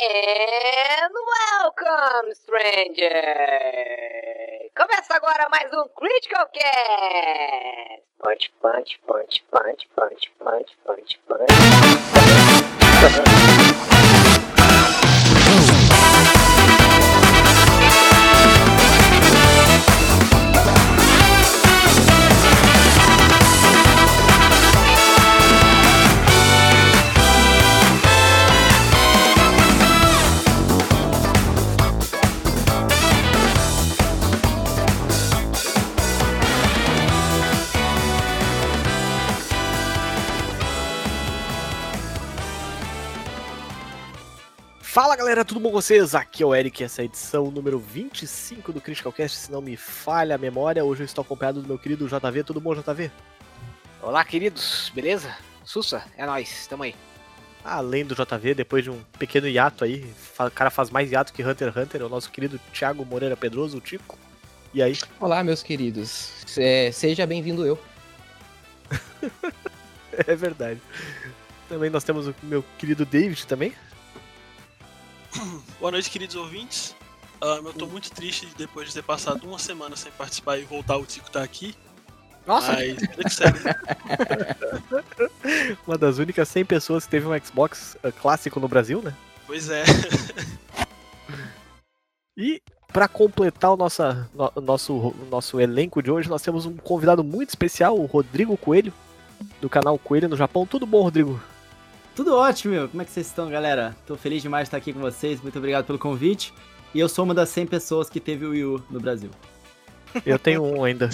And welcome, stranger! Começa agora mais um Critical Cast! Punch, punch, punch, punch, punch, punch, punch, punch. Galera, tudo bom com vocês? Aqui é o Eric, essa é a edição número 25 do Critical Cast, se não me falha a memória. Hoje eu estou acompanhado do meu querido JV. Tudo bom, JV? Olá, queridos, beleza? Sussa, é nóis, tamo aí. Além do JV, depois de um pequeno hiato aí, o cara faz mais hiato que Hunter x Hunter, é o nosso querido Thiago Moreira Pedroso, o Tico. E aí? Olá, meus queridos. É, seja bem-vindo eu. É verdade. Também nós temos o meu querido David também. Boa noite, queridos ouvintes. Ah, eu tô muito triste depois de ter passado uma semana sem participar e voltar o Tico tá aqui. Nossa, Mas. Uma das únicas 100 pessoas que teve um Xbox eh, clássico no Brasil, né? pois é. E para completar o nossa, no- nosso, o nosso elenco de hoje, nós temos um convidado muito especial, o Rodrigo Coelho, do canal Coelho no Japão. Tudo bom, Rodrigo? Tudo ótimo, meu. Como é que vocês estão, galera? Tô feliz demais de estar aqui com vocês. Muito obrigado pelo convite. E eu sou uma das 100 pessoas que teve o Wii U no Brasil. Eu tenho um ainda.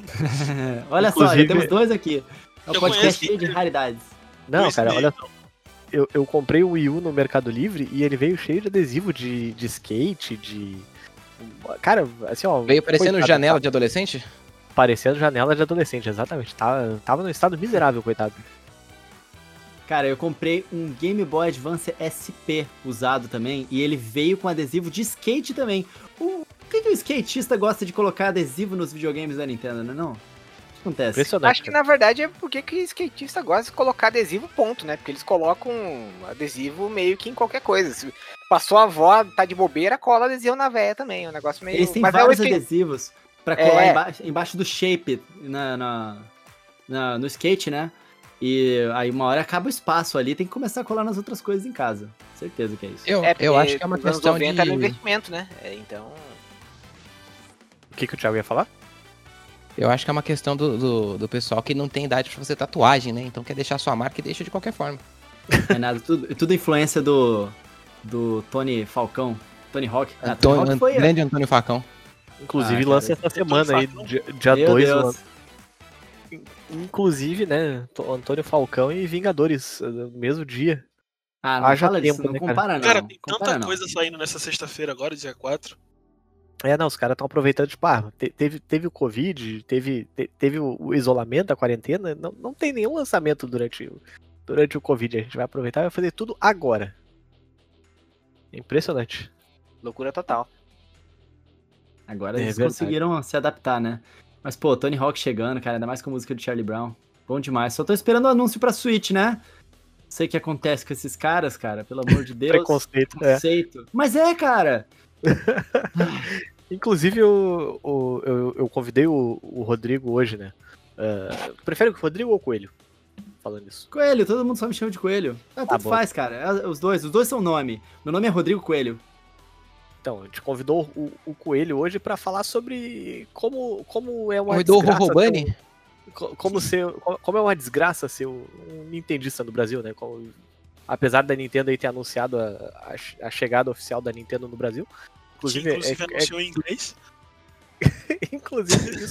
olha só, Inclusive- já temos dois aqui. É um podcast cheio de raridades. Não, cara, olha, então. eu, eu comprei o Wii U no Mercado Livre e ele veio cheio de adesivo de, de skate, de. Cara, assim, ó. Veio parecendo coitado, janela de adolescente? tá Parecendo janela de adolescente, exatamente. Tava, tava no estado miserável, coitado. Cara, eu comprei um Game Boy Advance SP usado também. E ele veio com adesivo de skate também. O por que, que o skatista gosta de colocar adesivo nos videogames da Nintendo, né? Não? O que acontece? Impressionante. acho que na verdade é porque que skatista gosta de colocar adesivo ponto, né? Porque eles colocam adesivo meio que em qualquer coisa. Se passou a avó, tá de bobeira, cola adesivo na véia também. É um negócio meio. Eles têm Mas é o vários skate- adesivos pra colar É. embaixo, embaixo do shape na, na- na- no skate, né? E aí uma hora acaba o espaço ali, tem que começar a colar nas outras coisas em casa. Certeza que é isso. Eu, É, eu acho que é uma questão 90 era um de. investimento, né? É, então. O que, que o Thiago ia falar? Eu acho que é uma questão do, do, do pessoal que não tem idade pra fazer tatuagem, né? Então quer deixar sua marca e deixa de qualquer forma. É nada, tudo, tudo influência do, do Tony Falcão, Tony Hawk. Ah, Tony Hawk foi... grande Antônio Facão. Inclusive, Ah, lança essa semana aí, dia- dia Meu 2, Deus. Inclusive, né, Tô- Antônio Falcão e Vingadores, eh, no mesmo dia. Ah, não Haja fala disso, tempo, não né, cara? compara não. Cara, tem compara tanta não. coisa saindo nessa sexta-feira agora, dia 4. É, não, os caras estão aproveitando, tipo, ah, te- teve, teve o Covid, teve, te- teve o, isolamento, a quarentena, não, não tem nenhum lançamento durante, o- durante o Covid. A gente vai aproveitar e vai fazer tudo agora. É Impressionante. Loucura total. Agora É eles verdade. conseguiram se adaptar, né? Mas, pô, Tony Hawk chegando, cara, ainda mais com a música do Charlie Brown. Bom demais. Só tô esperando o anúncio pra Switch, né? Sei o que acontece com esses caras, cara, pelo amor de Deus. Preconceito. É. Conceito. Mas é, cara. Inclusive, eu, eu, eu convidei o, o Rodrigo hoje, né? Ah, prefere o Rodrigo ou o Coelho? Falando isso. Coelho, todo mundo só me chama de Coelho. Ah, Tá tanto bom. faz, cara. É, Os dois, os dois são nome. Meu nome é Rodrigo Coelho. Então, a gente convidou o, o Coelho hoje pra falar sobre como, como é uma Convidou o desgraça Rorobani? ter um- co- como ser, co- como é uma desgraça ser um nintendista no Brasil, né? Como- apesar da Nintendo aí ter anunciado a, a a chegada oficial da Nintendo no Brasil, Que inclusive, é- inclusive é- anunciou em inglês. inclusive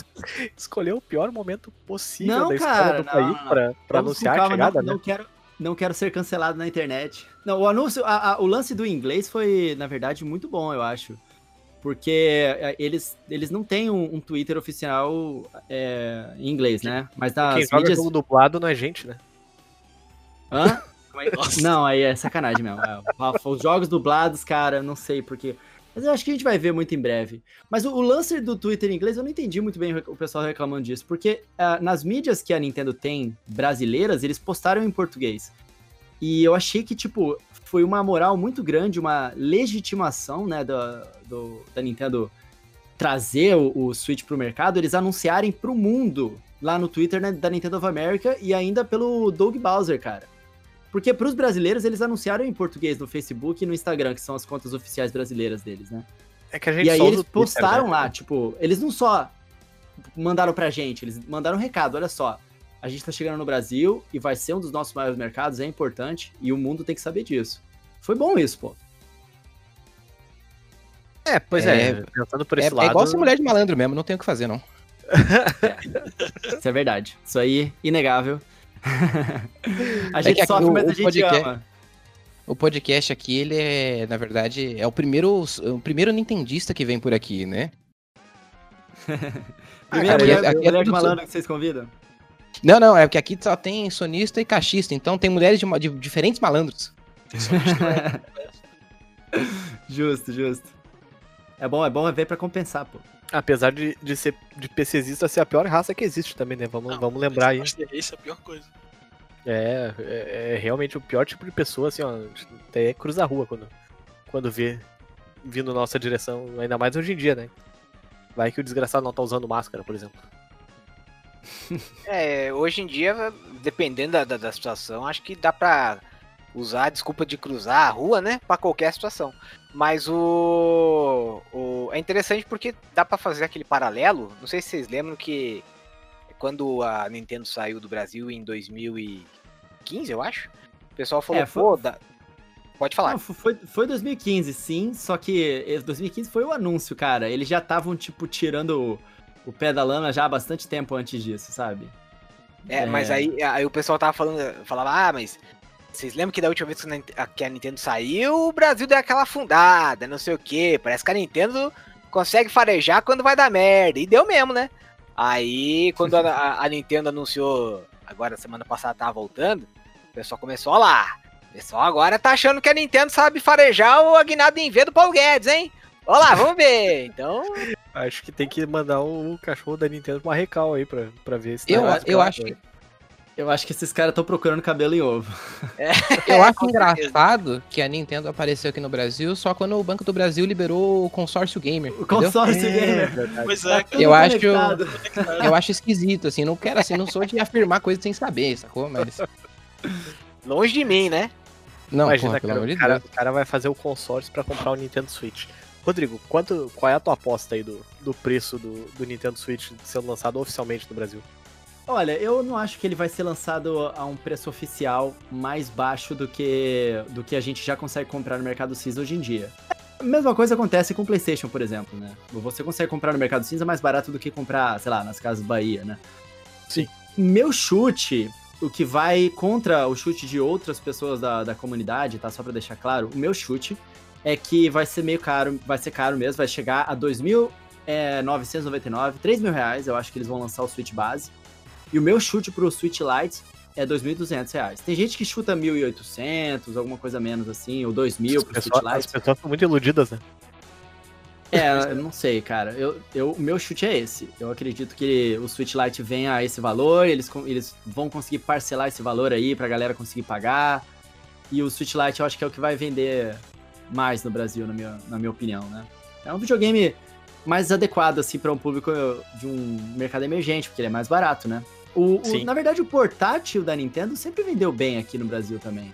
escolheu o pior momento possível Não, da história cara, do não, país Vamos anunciar a chegada, não, né? não quero, não quero ser cancelado na internet. Não, o anúncio, a- a- o lance do inglês foi, na verdade, muito bom, eu acho. Porque é, eles, eles não têm um, um Twitter oficial é, em inglês, né? Mas Quem nas joga mídias. jogo dublado não é gente, né? Hã? Não, aí é sacanagem mesmo. É, os jogos dublados, cara, não sei porque. Mas eu acho que a gente vai ver muito em breve. Mas o, o lance do Twitter em inglês, eu não entendi muito bem o pessoal reclamando disso. Porque ah, nas mídias que a Nintendo tem brasileiras, eles postaram em português. E eu achei que, tipo, foi uma moral muito grande, uma legitimação, né, da, do, da Nintendo trazer o, o Switch pro mercado, eles anunciarem pro mundo lá no Twitter né, da Nintendo of America e ainda pelo Doug Bowser, cara. Porque pros brasileiros, eles anunciaram em português no Facebook e no Instagram, que são as contas oficiais brasileiras deles, né? É que a gente E aí eles Twitter, postaram né? lá, tipo, eles não só mandaram pra gente, eles mandaram um recado, olha só, a gente tá chegando no Brasil e vai ser um dos nossos maiores mercados, é importante, e o mundo tem que saber disso. Foi bom isso, pô. É, pois é, É, pensando por É, esse é lado. igual ser mulher de malandro mesmo, não tem o que fazer, não. Isso é verdade. Isso aí, inegável. a É gente aqui sofre, o- mas a gente podcast- ama. O podcast aqui, ele é, na verdade, é o primeiro, o primeiro nintendista que vem por aqui, né? Primeira cara, mulher, aqui é mulher de malandro que vocês convidam? Não, não, é porque aqui só tem sonista e caixista, então tem mulheres de, de diferentes malandros. Justo, justo. É bom, é bom ver pra compensar, pô. Apesar de, de ser de PCzista ser a pior raça que existe também, né? Vamos, Não, vamos lembrar aí. Que esse é a pior coisa. É, é, é realmente o pior tipo de pessoa, assim, ó. Até cruza a rua quando, quando vê vindo na nossa direção, ainda mais hoje em dia, né? Vai que o desgraçado não tá usando máscara, por exemplo. É, hoje em dia, dependendo da, da, da situação, acho que dá pra usar a desculpa de cruzar a rua, né? Pra qualquer situação. Mas o, o. É interessante porque dá pra fazer aquele paralelo. Não sei se vocês lembram que quando a Nintendo saiu do Brasil em 2015, eu acho. O pessoal falou, É, foi- pô, dá- pode falar. Não, foi, foi 2015, sim, só que eh, 2015 foi o anúncio, cara. Eles já estavam, tipo, tirando o, o pé da lama já há bastante tempo antes disso, sabe? É, mas aí, aí o pessoal tava falando, falava, ah, mas vocês lembram que da última vez que a a- a Nintendo saiu, o Brasil deu aquela afundada, não sei o que. Parece que a Nintendo consegue farejar quando vai dar merda. E deu mesmo, né? Aí, quando a, a- a Nintendo anunciou, agora semana passada tava voltando, o pessoal começou, ó lá. O pessoal agora tá achando que a Nintendo sabe farejar o aguinaldo em V do Paulo Guedes, hein? Ó lá, vamos ver. Então, Acho que tem que mandar o cachorro da Nintendo pra uma recal aí pra, pra ver se tá Eu, eu acho que Eu acho que esses caras estão procurando cabelo em ovo. Eu acho com certeza. engraçado que a Nintendo apareceu aqui no Brasil só quando o Banco do Brasil liberou o consórcio gamer. O entendeu? consórcio É, gamer. verdade. Pois Tá é, tudo Eu acho- conectado. Eu acho esquisito, assim, não quero, assim, não sou de afirmar coisas sem saber, sacou? Mas. longe de mim, né? Não, Imagina, porra, pelo cara, amor de o, cara, Deus. o cara vai fazer o consórcio pra comprar o Nintendo Switch. Rodrigo, quanto, qual é a tua aposta aí do, do preço do, do Nintendo Switch sendo lançado oficialmente no Brasil? Olha, eu não acho que ele vai ser lançado a um preço oficial mais baixo do que, do que a gente já consegue comprar no Mercado Cinza hoje em dia. A mesma coisa acontece com o PlayStation, por exemplo, né? Você consegue comprar no Mercado Cinza mais barato do que comprar, sei lá, nas casas Bahia, né? Sim. Meu chute, o que vai contra o chute de outras pessoas da, da comunidade, tá? Só pra deixar claro, o meu chute é que vai ser meio caro, vai ser caro mesmo, vai chegar a 2.999, 3 mil reais, eu acho que eles vão lançar o Switch base. E o meu chute pro Switch Lite é 2.200 reais. Tem gente que chuta 1.800, alguma coisa menos assim, ou 2.000 As pro Switch pessoas, as Lite. pessoas são muito iludidas, né? É, eu não sei, cara. Eu, eu, o meu chute é esse. Eu acredito que o Switch Lite venha a esse valor, eles, eles vão conseguir parcelar esse valor aí pra galera conseguir pagar. E o Switch Lite eu acho que é o que vai vender mais no Brasil, na minha, na minha opinião, né? É um videogame mais adequado, assim, pra um público de um mercado emergente, porque ele é mais barato, né? O, o- na verdade, o portátil da Nintendo sempre vendeu bem aqui no Brasil também.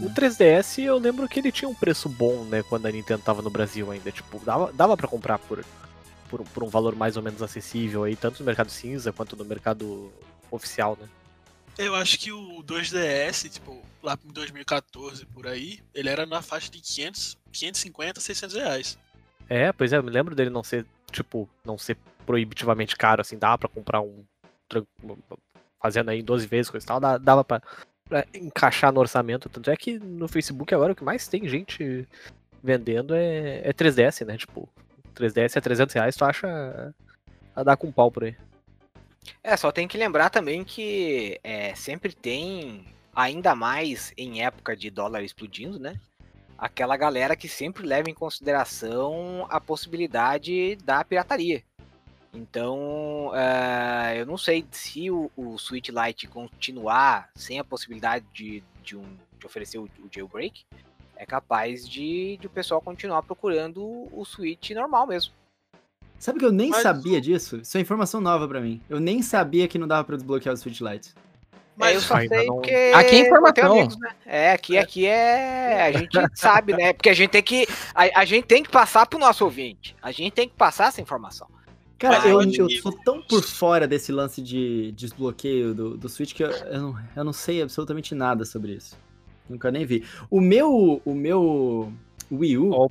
O 3DS eu lembro que ele tinha um preço bom, né, quando a Nintendo tava no Brasil ainda. Tipo, dava, dava pra comprar por, por, por um valor mais ou menos acessível aí, tanto no mercado cinza quanto no mercado oficial, né? eu acho que o 2DS, tipo, lá em 2014 por aí, ele era na faixa de 500, 550, 600 reais. É, pois é, eu me lembro dele não ser, tipo, não ser proibitivamente caro, assim, dava pra comprar um. Fazendo aí em 12 vezes, coisa e tal, dava pra, pra encaixar no orçamento. Tanto é que no Facebook agora o que mais tem gente vendendo é, é 3DS, né? Tipo, 3DS é 300 reais, tu acha a dar com pau por aí. É, só tem que lembrar também que é, sempre tem, ainda mais em época de dólar explodindo, né? Aquela galera que sempre leva em consideração a possibilidade da pirataria. Então, é, eu não sei se o, o Switch Lite continuar sem a possibilidade de, de um de oferecer o, o jailbreak, é capaz de, de o pessoal continuar procurando o Switch normal mesmo. Sabe que eu nem Mas- sabia disso? Isso é informação nova pra mim. Eu nem sabia que não dava pra desbloquear o Switch Lite. Mas eu só ainda sei não- porque. Aqui é informação. amigos, né? É, aqui, aqui é. A gente sabe, né? Porque a gente tem que. A, a gente tem que passar pro nosso ouvinte. A gente tem que passar essa informação. Cara, eu, eu sou tão por fora desse lance de desbloqueio do, do Switch que eu, eu, não, eu não sei absolutamente nada sobre isso. Nunca nem vi. O meu. O meu Wii U. O, o-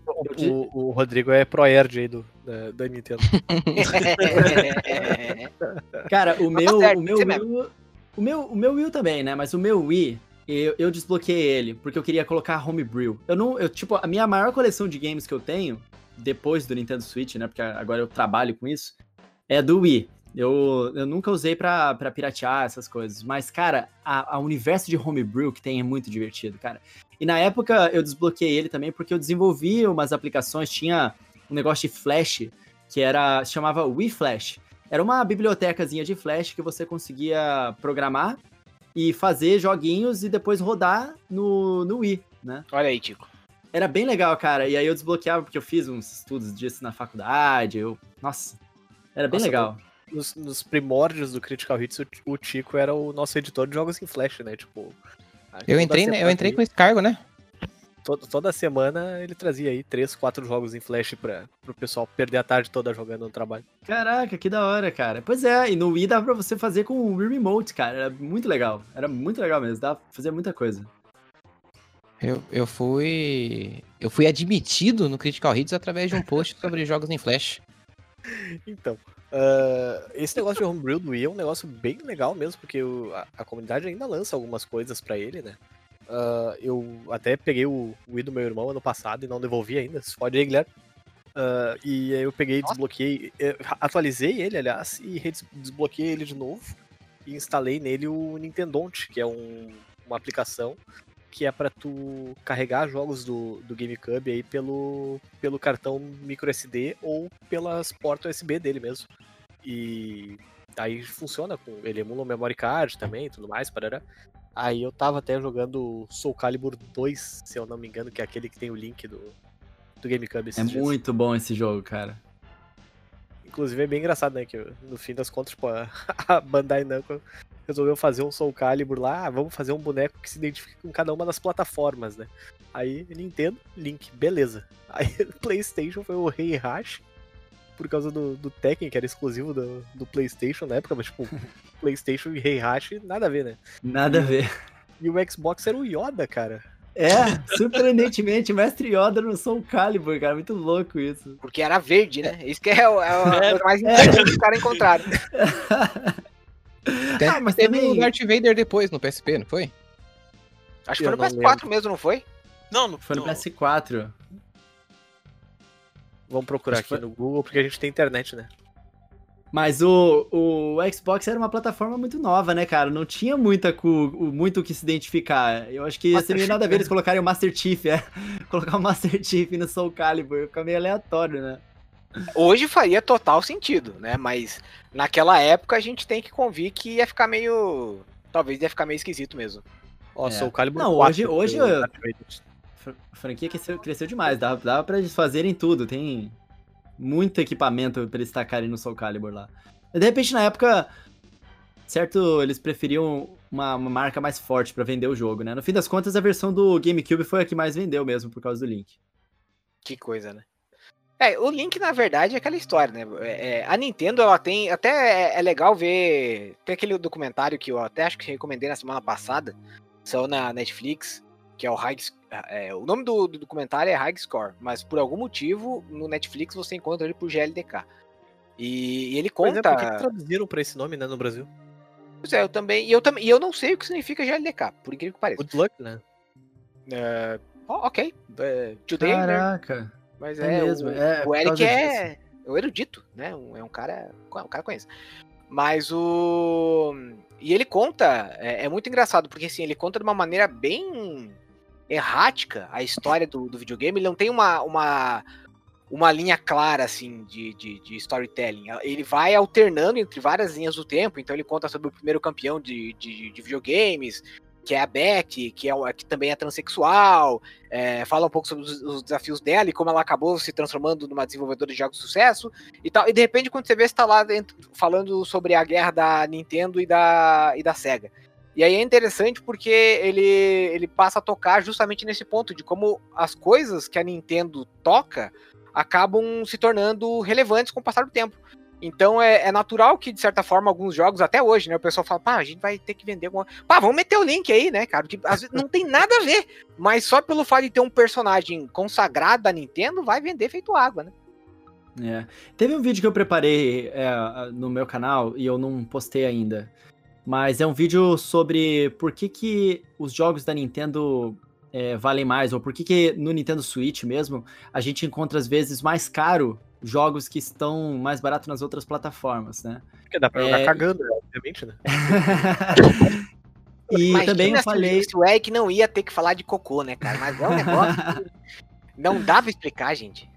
o- o Rodrigo é pro Erd aí do, da, da Nintendo. Cara, o meu, tá certo, o meu Wii U, o meu, o meu Wii U também, né? Mas o meu Wii, eu, eu desbloqueei ele porque eu queria colocar homebrew. Eu não, eu tipo, a minha maior coleção de games que eu tenho depois do Nintendo Switch, né? Porque agora eu trabalho com isso, é do Wii. Eu, eu nunca usei pra, piratear essas coisas. Mas, cara, a, a universo de homebrew que tem é muito divertido, cara. E na época eu desbloqueei ele também porque eu desenvolvi umas aplicações, tinha um negócio de flash que era chamava Wii Flash. Era uma bibliotecazinha de flash que você conseguia programar e fazer joguinhos e depois rodar no, no Wii, né? Olha aí, Tico. Era bem legal, cara. E aí eu desbloqueava porque eu fiz uns estudos disso na faculdade. Eu, nossa, era bem Nossa, legal. Nos, nos primórdios do Critical Hits, o, o Tico era o nosso editor de jogos em Flash, né? Tipo. Eu toda entrei, né, eu entrei com esse cargo, né? to- toda semana ele trazia aí três, quatro jogos em Flash pra, pro pessoal perder a tarde toda jogando no trabalho. Caraca, que da hora, cara. Pois é, e no Wii dava pra você fazer com o Wii Remote, cara. Era muito legal. Era muito legal mesmo. Dava pra fazer muita coisa. Eu, eu fui. Eu fui admitido no Critical Hits através de um post sobre jogos em Flash. Então, ah, esse negócio de homebrew do Wii é um negócio bem legal mesmo, porque o- a, a comunidade ainda lança algumas coisas pra ele, né? Ah, eu até peguei o Wii do meu irmão ano passado e não devolvi ainda, se pode aí, Guilherme. Ah, e aí eu peguei, desbloqueei, eh, atualizei ele, aliás, e desbloqueei ele de novo e instalei nele o Nintendonte, que é um- uma aplicação que é pra tu carregar jogos do, do GameCube aí pelo, pelo cartão micro SD ou pelas portas USB dele mesmo. E aí funciona com ele emula o memory card também e tudo mais, parará. Aí eu tava até jogando Soul Calibur 2, se eu não me engano, que é aquele que tem o link do, do GameCube É dias. muito bom esse jogo, cara. Inclusive é bem engraçado, né? Que no fim das contas, tipo, a, a Bandai Namco resolveu fazer um Soul Calibur lá, ah, vamos fazer um boneco que se identifique com cada uma das plataformas, né? Aí Nintendo, Link, beleza. Aí PlayStation foi o Rei Hash, por causa do, do Tekken, que era exclusivo do, do PlayStation na época, mas tipo, PlayStation e Rei Hash, nada a ver, né? Nada a ver. E o Xbox era o Yoda, cara. É, surpreendentemente, Mestre Yoda no Soul Calibur, cara. Muito louco isso. Porque era verde, né? Isso que é, o- é a coisa mais interessante que os caras encontraram. Tem- Ah, mas Teve também- o Darth Vader depois no PSP, não foi? Acho que foi no não PS4 mesmo, não foi? Não, não Foi no não. PS4. Vamos procurar Acho aqui no Google, porque a gente tem internet, né? Mas o, o Xbox era uma plataforma muito nova, né, cara? Não tinha muita cu, muito o que se identificar. Eu acho que ia ser Master meio Chief, nada a ver eles colocarem o Master Chief, é. Colocar o Master Chief no Soul Calibur. Fica meio aleatório, né? Hoje faria total sentido, né? Mas naquela época a gente tem que convir que ia ficar meio. Talvez ia ficar meio esquisito mesmo. Ó, É. Soul Calibur Não, 4, hoje- hoje eu- A franquia cresceu, cresceu demais. Dava, dava pra eles fazerem tudo. Tem muito equipamento pra eles tacarem no Soul Calibur lá. De repente, na época, certo, eles preferiam uma, uma marca mais forte pra vender o jogo, né? No fim das contas, a versão do GameCube foi a que mais vendeu mesmo, por causa do Link. Que coisa, né? É, o Link, na verdade, é aquela história, né? É, é, a Nintendo, ela tem. Até é, é legal ver. Tem aquele documentário que eu até acho que recomendei na semana passada. Saiu na Netflix, que é o High. é, o nome do, do documentário é High Score, mas por algum motivo, no Netflix você encontra ele por GLDK. E, e ele Pois conta. é, por que que traduziram pra esse nome, né, no Brasil? Pois é, eu também. E eu, também, e eu não sei o que significa GLDK, por incrível que pareça. Good luck, né? É, ó, ok. É, today, né? Caraca. Mas É é, mesmo, o, é o Eric é, é o erudito, né? Um- É um cara, um cara conhece. Mas o e ele conta, é, é muito engraçado porque assim ele conta de uma maneira bem errática a história do, do videogame. Ele não tem uma, uma uma linha clara assim de, de, de storytelling. Ele vai alternando entre várias linhas do tempo. Então ele conta sobre o primeiro campeão de, de, de videogames, que é a Beth, que, é, que também é transexual, é, fala um pouco sobre os, os desafios dela e como ela acabou se transformando numa desenvolvedora de jogos de sucesso e tal. E de repente, quando você vê, você tá lá dentro, falando sobre a guerra da Nintendo e da, e da SEGA. E aí é interessante porque ele, ele passa a tocar justamente nesse ponto de como as coisas que a Nintendo toca acabam se tornando relevantes com o passar do tempo. Então é, é natural que, de certa forma, alguns jogos, até hoje, né? O pessoal fala, pá, a gente vai ter que vender alguma. Pá, vamos meter o link aí, né, cara? Às vezes não tem nada a ver. Mas só pelo fato de ter um personagem consagrado da Nintendo, vai vender feito água, né? É. Teve um vídeo que eu preparei é, no meu canal e eu não postei ainda. Mas é um vídeo sobre por que, que os jogos da Nintendo é, valem mais, ou por que, que no Nintendo Switch mesmo a gente encontra às vezes mais caro jogos que estão mais baratos nas outras plataformas, né? Porque dá pra jogar É, cagando, né, obviamente, né? e Imagina também eu falei. Se o Eric não ia ter que falar de cocô, né, cara? Mas é um negócio. que não dá pra explicar, gente.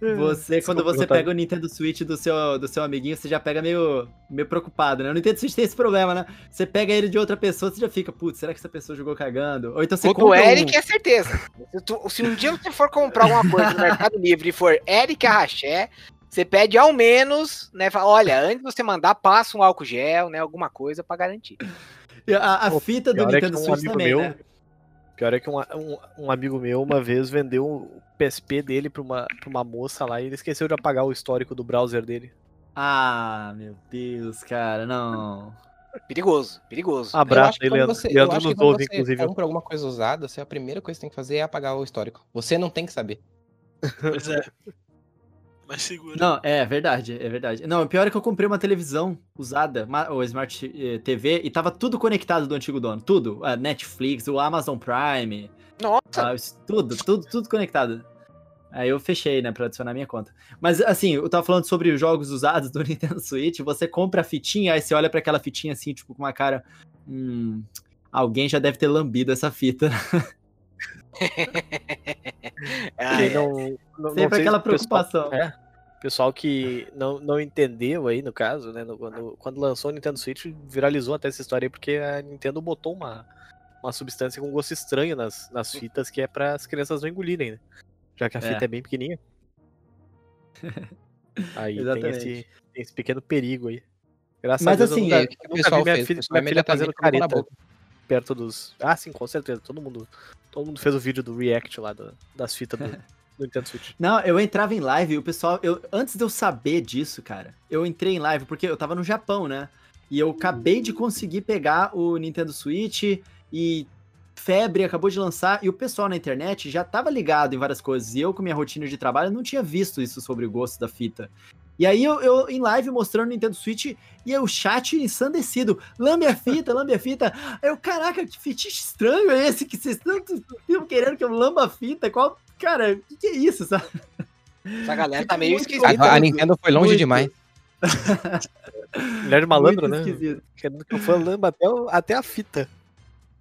Você, quando Desculpa, você pega o Nintendo Switch do seu, do seu amiguinho, você já pega meio, meio preocupado, né? O Nintendo Switch tem esse problema, né? Você pega ele de outra pessoa, você já fica, putz, será que essa pessoa jogou cagando? Ou então você o compra Eric um... é certeza. Se, tu- se um dia você for comprar alguma coisa no Mercado Livre e for Eric Arraché, você pede ao menos, né? Fala, olha, antes de você mandar, passa um álcool gel, né? Alguma coisa pra garantir. A, a Pô, fita do é Nintendo um Switch também, meu- né? Pior é que um, um, um amigo meu uma vez vendeu o PSP dele pra uma, pra uma moça lá e ele esqueceu de apagar o histórico do browser dele. Ah, meu Deus, cara, não. Perigoso, perigoso. Abraço aí, Leandro. você, eu Leandro acho que nos ouve, inclusive. compra alguma coisa usada, você, a primeira coisa que você tem que fazer é apagar o histórico. Você não tem que saber. Pois é. Mas segura. Não, é verdade, é verdade. Não, o pior é que eu comprei uma televisão usada, uma- o Smart eh, TV, e tava tudo conectado do antigo dono. Tudo. A Netflix, o Amazon Prime, Nossa, isso- tudo, tudo, tudo conectado. Aí eu fechei, né, pra adicionar minha conta. Mas assim, eu tava falando sobre os jogos usados do Nintendo Switch, você compra a fitinha, aí você olha pra aquela fitinha assim, tipo, com uma cara. Hum. Alguém já deve ter lambido essa fita. Ah, é. não, não, Sempre não aquela se o pessoal- preocupação. É. Pessoal que não, não entendeu aí, no caso, né? no- quando, quando lançou o Nintendo Switch, viralizou até essa história aí, porque a Nintendo botou uma, uma substância com gosto estranho nas, nas fitas que é para as crianças não engolirem, né? Já que a É. fita é bem pequenininha. Aí tem esse, tem esse pequeno perigo aí. Graças Mas a Deus assim, eu nunca, o nunca vi minha fez? filha, minha fazendo colocou na careta boca. Perto dos. Ah, sim, com certeza. Todo mundo, todo mundo fez o vídeo do react lá do- das fitas do, do Nintendo Switch. Não, eu entrava em live e o pessoal. Eu, antes de eu saber disso, cara, eu entrei em live porque eu tava no Japão, né? E eu acabei de conseguir pegar o Nintendo Switch e Febre acabou de lançar e o pessoal na internet já tava ligado em várias coisas. E eu, com minha rotina de trabalho, não tinha visto isso sobre o gosto da fita. E aí eu, eu em live mostrando o Nintendo Switch e o chat ensandecido. Lambe a fita, lambe a fita. Aí eu, caraca, que fetiche estranho é esse que vocês tanto estão querendo que eu lamba a fita? Qual. Cara, o que, que é isso, sabe? Essa galera tá meio esquisita. A, a Nintendo foi longe Muito. demais. Mulher de malandro, Muito né? esquisito. Querendo que o fã lamba até, o- até a fita.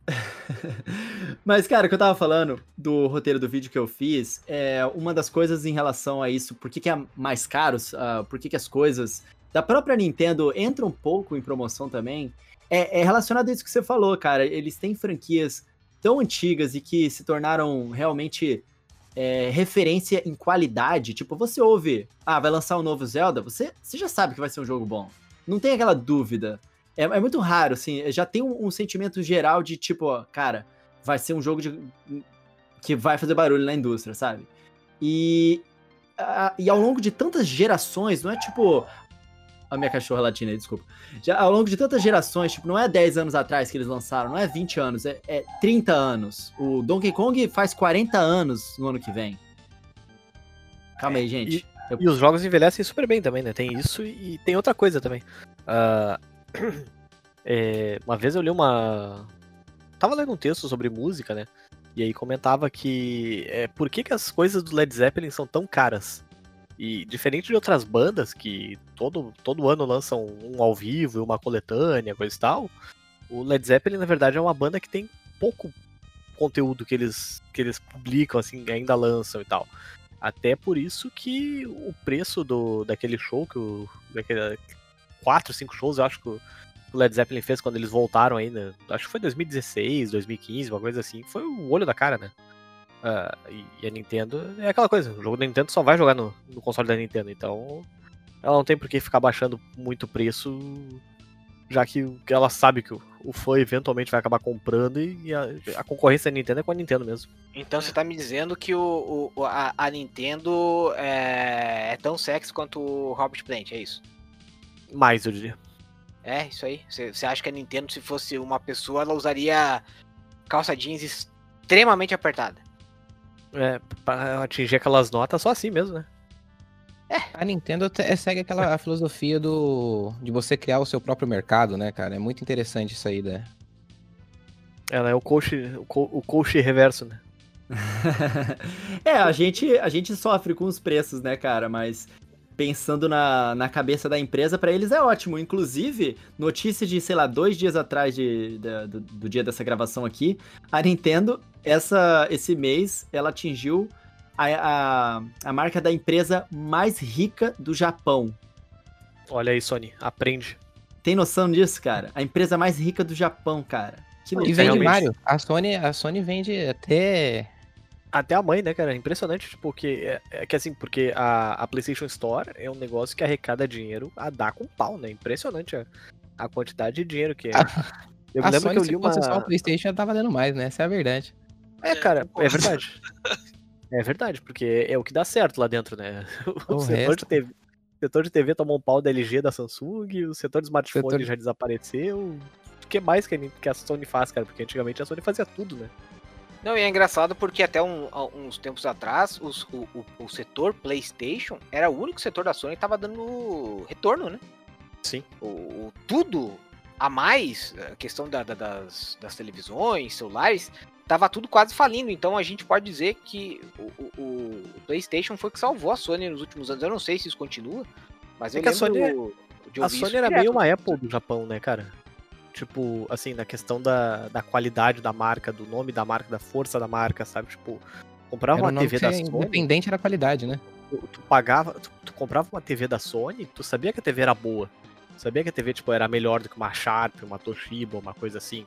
Mas, cara, o que eu tava falando do roteiro do vídeo que eu fiz, é uma das coisas em relação a isso, por que, que é mais caro, ah, por que, que as coisas da própria Nintendo entram um pouco em promoção também, é, é relacionado a isso que você falou, cara. Eles têm franquias tão antigas e que se tornaram realmente é, referência em qualidade. Tipo, você ouve, ah, vai lançar um novo Zelda, você, você já sabe que vai ser um jogo bom. Não tem aquela dúvida. É, é muito raro, assim, já tem um, um sentimento geral de tipo, ó, cara, vai ser um jogo de, que vai fazer barulho na indústria, sabe? E, a- e ao longo de tantas gerações, não é tipo. A minha cachorra latina aí, desculpa. Já, ao longo de tantas gerações, tipo, não é 10 anos atrás que eles lançaram, não é 20 anos, é, é 30 anos. O Donkey Kong faz 40 anos no ano que vem. Calma aí, gente. Eu- E os jogos envelhecem super bem também, né? Tem isso e tem outra coisa também. Ah, é, uma vez eu li uma. Tava lendo um texto sobre música, né? E aí comentava que. É, por que, que as coisas do Led Zeppelin são tão caras? E diferente de outras bandas que todo, todo ano lançam um ao vivo e uma coletânea, coisa e tal, o Led Zeppelin, na verdade, é uma banda que tem pouco conteúdo que eles, que eles publicam, assim, ainda lançam e tal. Até por isso que o preço do, daquele show, que o, daquele, quatro, cinco shows, eu acho que que o Led Zeppelin fez quando eles voltaram ainda. Acho que foi 2016, 2015, uma coisa assim. Foi o olho da cara, né? Ah, e, e a Nintendo é aquela coisa, o jogo da Nintendo só vai jogar no, no console da Nintendo, então ela não tem por que ficar baixando muito o preço, já que, ela sabe que o, o fã eventualmente vai acabar comprando e, e a, a concorrência da Nintendo é com a Nintendo mesmo. Então você tá me dizendo que o, o- a, a Nintendo é, é tão sexy quanto o Robert Plant, é isso? Mais, eu diria. É, isso aí. Você acha que a Nintendo, se fosse uma pessoa, ela usaria calça jeans extremamente apertada? É, pra atingir aquelas notas só assim mesmo, né? A Nintendo te- segue aquela filosofia do de você criar o seu próprio mercado, né, cara? É muito interessante isso aí, né? Ela é o coach, o, co- o coach reverso, né? é, a gente, a gente sofre com os preços, né, cara? Mas pensando na, na cabeça da empresa, pra eles é ótimo. Inclusive, notícia de, sei lá, dois dias atrás de, da- do, do dia dessa gravação aqui, a Nintendo, essa, esse mês, ela atingiu a, a, a marca da empresa mais rica do Japão. Olha aí, Sony, aprende. Tem noção disso, cara? A empresa mais rica do Japão, cara. Que E vende realmente. Mario. A Sony, a Sony vende até. Até a mãe, né, cara? É impressionante, tipo, que é, é que assim, porque a, a PlayStation Store é um negócio que arrecada dinheiro a dar com pau, né? Impressionante a, a quantidade de dinheiro que é. Eu me a lembro Sony, que eu li uma. fosse só o PlayStation, já tava dando mais, né? Essa é a verdade. É, cara, Pô. é verdade. É verdade, porque é o que dá certo lá dentro, né? O, O setor, resto- de TV, setor de TV tomou um pau da LG, da Samsung, o setor de smartphone Setor já desapareceu. O que mais que a, Nin- que a Sony faz, cara? Porque antigamente a Sony fazia tudo, né? Não, e é engraçado porque até um- uns tempos atrás, os- o, o- o setor PlayStation era o único setor da Sony que tava dando retorno, né? Sim. O, o- tudo a mais, a questão da- da- das, das televisões, celulares, tava tudo quase falindo. Então a gente pode dizer que o, o- o- o PlayStation foi o que salvou a Sony nos últimos anos. Eu não sei se isso continua, mas É eu que a Sony- de A Sony isso era meio uma Apple do Japão, né, cara? Tipo, assim, na questão da, da qualidade da marca, do nome da marca, da força da marca, sabe? Tipo, comprava Era uma um TV da Sony, Independente era a qualidade, né? tu, tu pagava, tu, tu comprava uma TV da Sony, tu sabia que a TV era boa. Tu sabia que a TV, tipo, era melhor do que uma Sharp, uma Toshiba, uma coisa assim.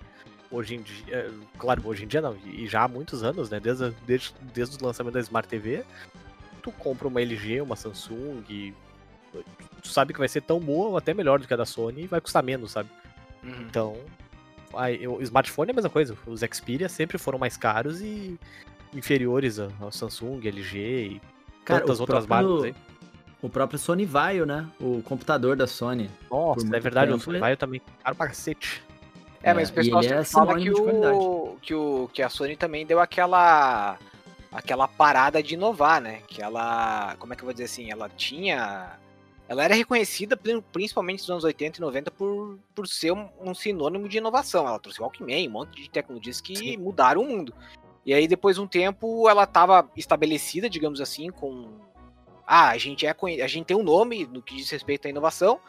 Hoje em dia, é, claro, hoje em dia não, e já há muitos anos, né? Desde, desde, desde o lançamento da Smart TV, tu compra uma LG, uma Samsung, e tu sabe que vai ser tão boa ou até melhor do que a da Sony e vai custar menos, sabe? Uhum. Então, aí, o smartphone é a mesma coisa. Os Xperia sempre foram mais caros e inferiores a- ao Samsung, LG e Cara, tantas o outras próprio- marcas aí. O próprio Sony Vaio, né? O computador da Sony. Nossa, é verdade, o tempo, Sony ele- Vaio também caro pra cacete. É, mas É, o pessoal é sempre fala que o, que o que a Sony também deu aquela aquela parada de inovar, né? Que ela, como é que eu vou dizer assim, ela tinha ela era reconhecida pri- principalmente nos anos 80 e 90 por, por ser um, um sinônimo de inovação. Ela trouxe o Walkman, um monte de tecnologias que Sim. mudaram o mundo. E aí depois de um tempo ela estava estabelecida, digamos assim, com ah, a gente é a gente tem um nome no que diz respeito à inovação.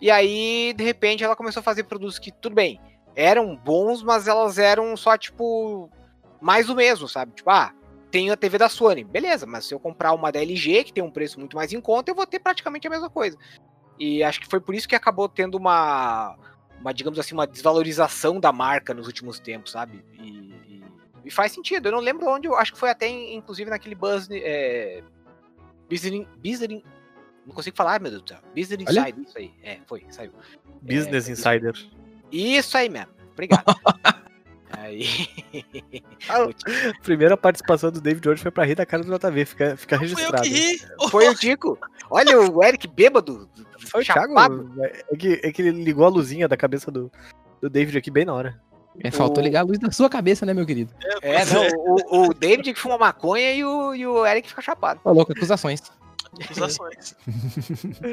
E aí, de repente, ela começou a fazer produtos que, tudo bem, eram bons, mas elas eram só, tipo, mais o mesmo, sabe? Tipo, ah, tenho a TV da Sony. Beleza, mas se eu comprar uma da LG, que tem um preço muito mais em conta, eu vou ter praticamente a mesma coisa. E acho que foi por isso que acabou tendo uma, uma digamos assim, uma desvalorização da marca nos últimos tempos, sabe? E, e- e faz sentido. Eu não lembro onde, eu acho que foi até, inclusive, naquele Buzz... É, Business, Business, não consigo falar, meu Deus do céu. Business Olha. Inside, isso aí. É, foi, saiu. Business É, Insider. Isso aí mesmo. Obrigado. aí. Primeira participação do David hoje foi pra rir da cara do JV, fica, fica eu registrado. que ri. Foi o Tico. Olha o Eric bêbado. Foi o chapado. Thiago? É que, é que ele ligou a luzinha da cabeça do, do David aqui bem na hora. É, faltou O- ligar a luz da sua cabeça, né, meu querido? É, não, o, o David que fuma maconha e o, e o Eric fica chapado. Ô, louco, acusações. Acusações.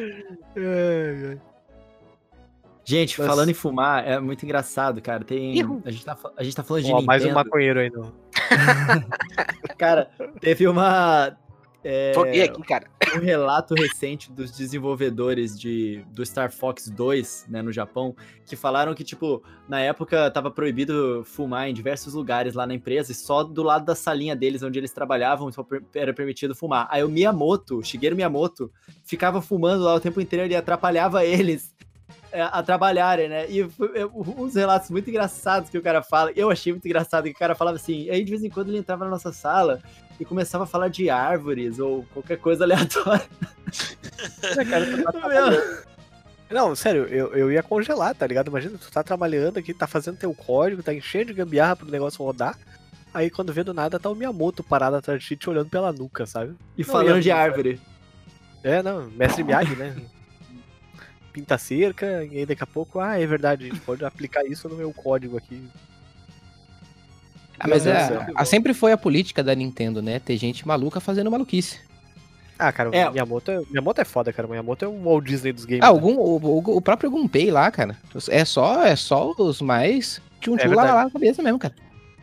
Gente, Mas- falando em fumar, é muito engraçado, cara. Tem. A gente, tá, a gente tá falando de Ó, mais um maconheiro aí, não. Cara, teve uma. é, Foguei aqui, cara. um relato recente dos desenvolvedores de, do Star Fox 2, né, no Japão, que falaram que, tipo, na época tava proibido fumar em diversos lugares lá na empresa, e só do lado da salinha deles, onde eles trabalhavam, só era permitido fumar. Aí o Miyamoto, Shigeru Miyamoto, ficava fumando lá o tempo inteiro e atrapalhava eles. É, a trabalharem, né? E é, uns relatos muito engraçados que o cara fala. Eu achei muito engraçado que o cara falava assim. Aí de vez em quando ele entrava na nossa sala e começava a falar de árvores ou qualquer coisa aleatória. É, cara, tá. Não, sério, eu, eu ia congelar, tá ligado? Imagina, tu tá trabalhando aqui, tá fazendo teu código, tá enchendo de gambiarra pro negócio rodar. Aí quando vê do nada, tá o Miyamoto parado atrás de ti, te olhando pela nuca, sabe? E Não, falando ia- de árvore. É, não, mestre Miyagi, né? Pinta cerca, e aí daqui a pouco, ah, é verdade, a gente pode aplicar isso no meu código aqui. Ah, mas é, a- sempre foi a política da Nintendo, né? Ter gente maluca fazendo maluquice. Ah, cara, É. Miyamoto é, Miyamoto é foda, cara. Miyamoto é um Walt Disney dos games. Ah, né? algum, o, o- o próprio Gunpei lá, cara. É só, é só os mais tchum É tchum lá, lá na cabeça mesmo, cara.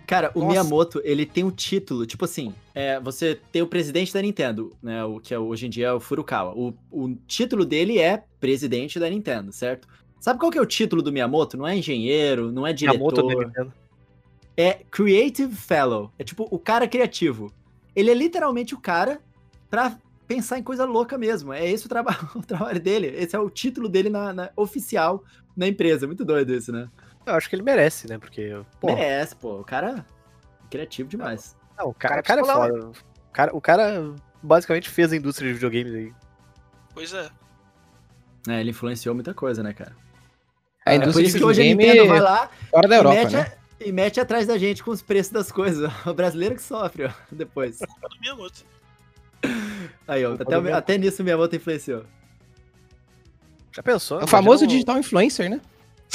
Cara, o Nossa. Miyamoto, ele tem um título, tipo assim, é, você tem o presidente da Nintendo, né, o que é, hoje em dia é o Furukawa. O, o título dele é presidente da Nintendo, certo? Sabe qual que é o título do Miyamoto? Não é engenheiro, não é Miyamoto da diretor, Nintendo. é Creative Fellow. É tipo o cara criativo. Ele é literalmente o cara pra pensar em coisa louca mesmo. É esse o, traba o trabalho dele. Esse é o título dele na, na- oficial na empresa. Muito doido isso, né? Eu acho que ele merece, né? Porque, pô, Merece, pô. O cara é criativo demais. não, o cara, cara o cara é psicólogo. foda. O cara, o cara basicamente fez a indústria de videogames aí. Pois é. É, ele influenciou muita coisa, né, cara? A É por indústria isso de que hoje a Nintendo vai lá fora da e, Europa, mete, né? e mete atrás da gente com os preços das coisas. O brasileiro que sofre, ó, depois. Culpa do Miyamoto. Aí, ó, até, até nisso minha moto influenciou. Já pensou? É o famoso digital influencer, né?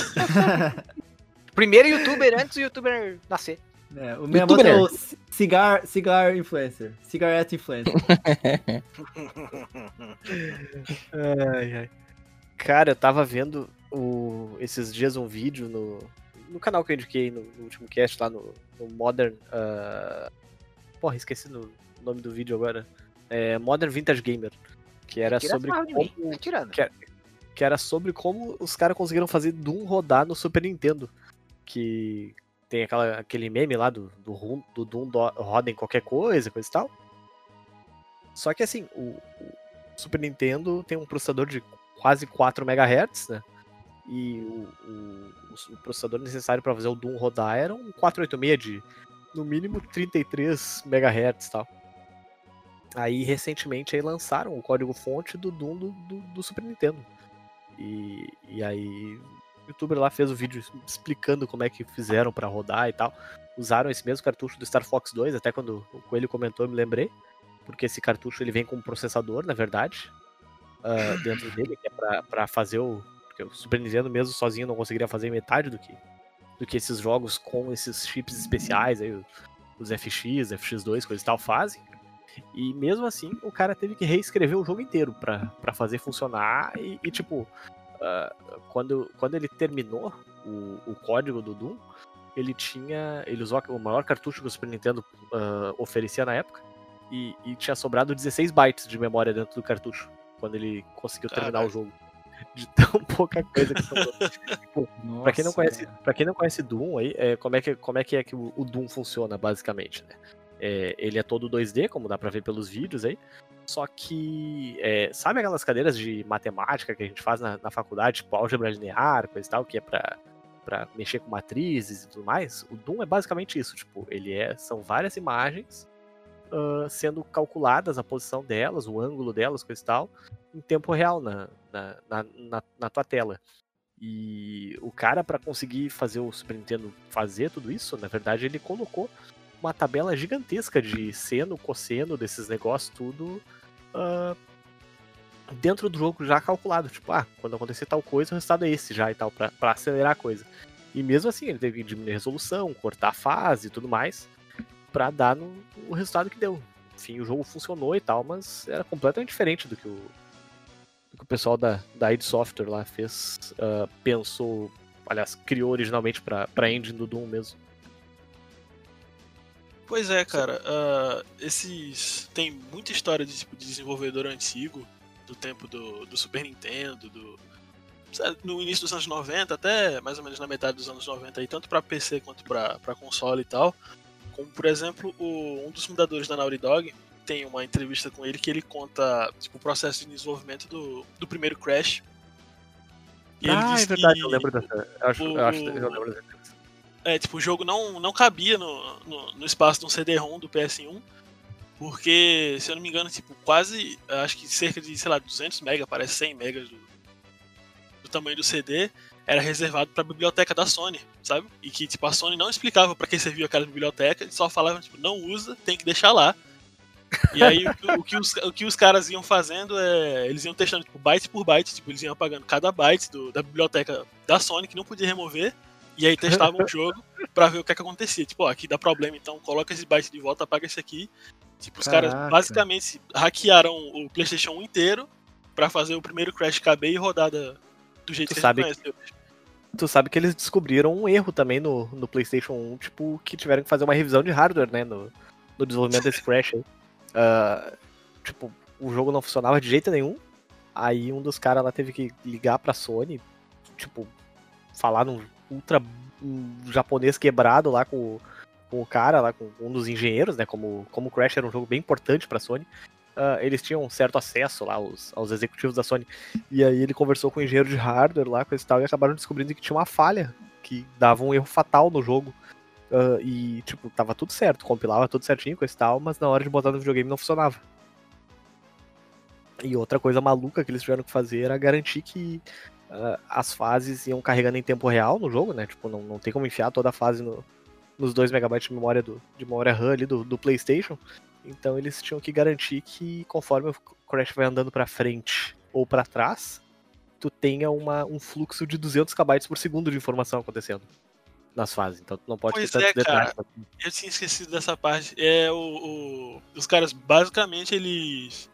Primeiro youtuber antes do youtuber nascer. É, o Youtuber. é o ci- cigar, cigar influencer. Cigarette influencer. Ai, ai. Cara, eu tava vendo o- esses dias um vídeo no, no canal que eu indiquei no, no último cast lá no, no Modern. ah, Porra, esqueci no- o nome do vídeo agora. É Modern Vintage Gamer. Que era sobre mim. como, Tá tirando. Que era sobre como os caras conseguiram fazer Doom rodar no Super Nintendo. Que tem aquela, aquele meme lá do, do, do Doom do, roda em qualquer coisa, coisa e tal. Só que assim, o, o Super Nintendo tem um processador de quase 4 MHz, né? E o, o- o processador necessário para fazer o Doom rodar era um 486 de no mínimo 33 MHz e tal. Aí recentemente aí lançaram o código fonte do Doom do, do, do Super Nintendo. E, e aí o youtuber lá fez o vídeo explicando como é que fizeram pra rodar e tal. Usaram esse mesmo cartucho do Star Fox 2, até quando o Coelho comentou, eu me lembrei. Porque esse cartucho ele vem com um processador, na verdade, ah, dentro dele, que é pra, pra fazer o. Porque o Super Nintendo mesmo sozinho não conseguiria fazer metade do que, do que esses jogos com esses chips especiais, aí, os FX, FX2, coisa e tal, fazem. E mesmo assim, o cara teve que reescrever o jogo inteiro pra, pra fazer funcionar. E, e, tipo, ah, quando, quando ele terminou o, o código do Doom, ele tinha. Ele usou o maior cartucho que o Super Nintendo ah, oferecia na época. E, e tinha sobrado 16 bytes de memória dentro do cartucho. Quando ele conseguiu terminar o jogo. De tão pouca coisa que sobrou. Pra quem não Nossa, conhece, para quem não conhece Doom aí, é, como é que como é que é que o, o Doom funciona basicamente, né? É, ele é todo 2D, como dá pra ver pelos vídeos aí. Só que é, sabe aquelas cadeiras de matemática que a gente faz na, na faculdade, tipo álgebra linear, coisa e tal, que é pra, pra mexer com matrizes e tudo mais? O Doom é basicamente isso, tipo, ele é são várias imagens ah, sendo calculadas a posição delas, o ângulo delas, coisa e tal, em tempo real na, na, na, na, na tua tela. E o cara, para conseguir fazer o Super Nintendo fazer tudo isso, na verdade, ele colocou uma tabela gigantesca de seno, cosseno desses negócios, tudo ah, dentro do jogo já calculado. Tipo, ah, quando acontecer tal coisa, o resultado é esse já e tal, pra acelerar a coisa. E mesmo assim, ele teve que diminuir a resolução, cortar a fase e tudo mais, pra dar no, o resultado que deu. Enfim, o jogo funcionou e tal, mas era completamente diferente do que o, do que o pessoal da, da id Software lá fez, ah, pensou, aliás, criou originalmente pra, pra engine do Doom mesmo. Pois é, cara. ah, esses. Tem muita história de tipo de desenvolvedor antigo, do tempo do, do Super Nintendo, do. sabe, No início dos anos 90, até mais ou menos na metade dos anos 90, aí, tanto pra PC quanto pra, pra console e tal. Como, por exemplo, o- um dos fundadores da Naughty Dog tem uma entrevista com ele que ele conta tipo, o processo de desenvolvimento do, do primeiro Crash. E ele ah, é disse verdade, que, eu lembro dessa. Eu acho, eu acho eu lembro dessa. É, tipo, o jogo não, não cabia no, no, no espaço de um CD-ROM do PS1, porque, se eu não me engano, tipo, quase, acho que cerca de, sei lá, 200 MB, parece 100 MB do, do tamanho do CD, era reservado para a biblioteca da Sony, sabe? E que, tipo, a Sony não explicava para que servia aquela biblioteca, só falavam, tipo, não usa, tem que deixar lá. E aí o que, o, que os, o que os caras iam fazendo é. Eles iam testando tipo, byte por byte, tipo, eles iam apagando cada byte do, da biblioteca da Sony que não podia remover. E aí testavam o jogo pra ver o que, é que acontecia. Tipo, ó, aqui dá problema, então coloca esse byte de volta, apaga esse aqui. Tipo, os caras Caraca. basicamente hackearam o PlayStation 1 inteiro pra fazer o primeiro Crash caber e rodar da- do jeito Tu que sabe a gente conhece. Tu sabe que eles descobriram um erro também no, no PlayStation 1, tipo, que tiveram que fazer uma revisão de hardware, né, no, no desenvolvimento desse Crash aí. Ah, tipo, o jogo não funcionava de jeito nenhum. Aí um dos caras lá teve que ligar pra Sony, tipo, falar num ultra um japonês quebrado lá com, com o cara, lá com um dos engenheiros, né? Como, como Crash era um jogo bem importante pra Sony. ah, eles tinham um certo acesso lá aos, aos executivos da Sony. E aí ele conversou com o engenheiro de hardware lá, coisa e tal, e acabaram descobrindo que tinha uma falha que dava um erro fatal no jogo. Ah, e, tipo, tava tudo certo, compilava tudo certinho, coisa e tal, mas na hora de botar no videogame não funcionava. E outra coisa maluca que eles tiveram que fazer era garantir que ah, as fases iam carregando em tempo real no jogo, né? Tipo, não, não tem como enfiar toda a fase no- nos 2 MB de memória do, de memória RAM ali do, do PlayStation. Então eles tinham que garantir que conforme o Crash vai andando pra frente ou pra trás, tu tenha uma, um fluxo de 200 KB por segundo de informação acontecendo nas fases. Então tu não pode Pois ter tantos é, cara. Eu tinha esquecido dessa parte. É, o, o- os caras, basicamente, eles.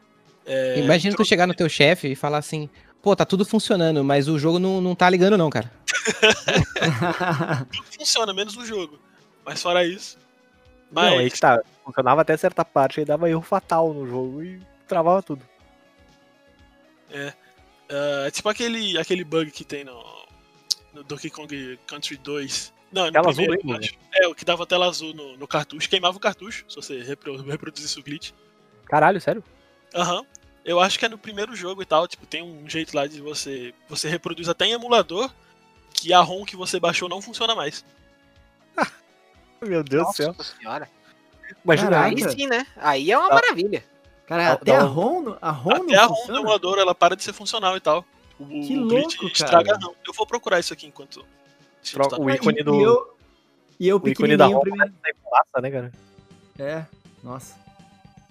é, Imagina tu chegar no teu chefe e falar assim, pô, tá tudo funcionando, mas o jogo não, não tá ligando não, cara. tudo funciona, menos o jogo. Mas fora isso. Não, Mas, aí que tá. Funcionava até certa parte, aí dava erro fatal no jogo e travava tudo. é tipo aquele, aquele bug que tem no, no Donkey Kong Country 2. Não, no Tela primeiro, azul, eu acho. É, o que dava tela azul no, no cartucho, queimava o cartucho, se você repro- reproduzisse o glitch. Caralho, sério? Aham. Eu acho que é no primeiro jogo e tal, tipo, tem um jeito lá de você. Você reproduz até em emulador que a ROM que você baixou não funciona mais. Meu Deus do céu. Nossa senhora. Imagina Caraca. Aí sim, né? Aí é uma Ah. maravilha. Cara, Dá- até a ROM, no- a ROM Até a não ROM do emulador ela para de ser funcional e tal. O, Que o louco, estraga cara. a ROM. Eu vou procurar isso aqui enquanto. Tro- tá- o ícone E- do- E eu, e eu O ícone da ROM primeiro... né, cara? É, nossa.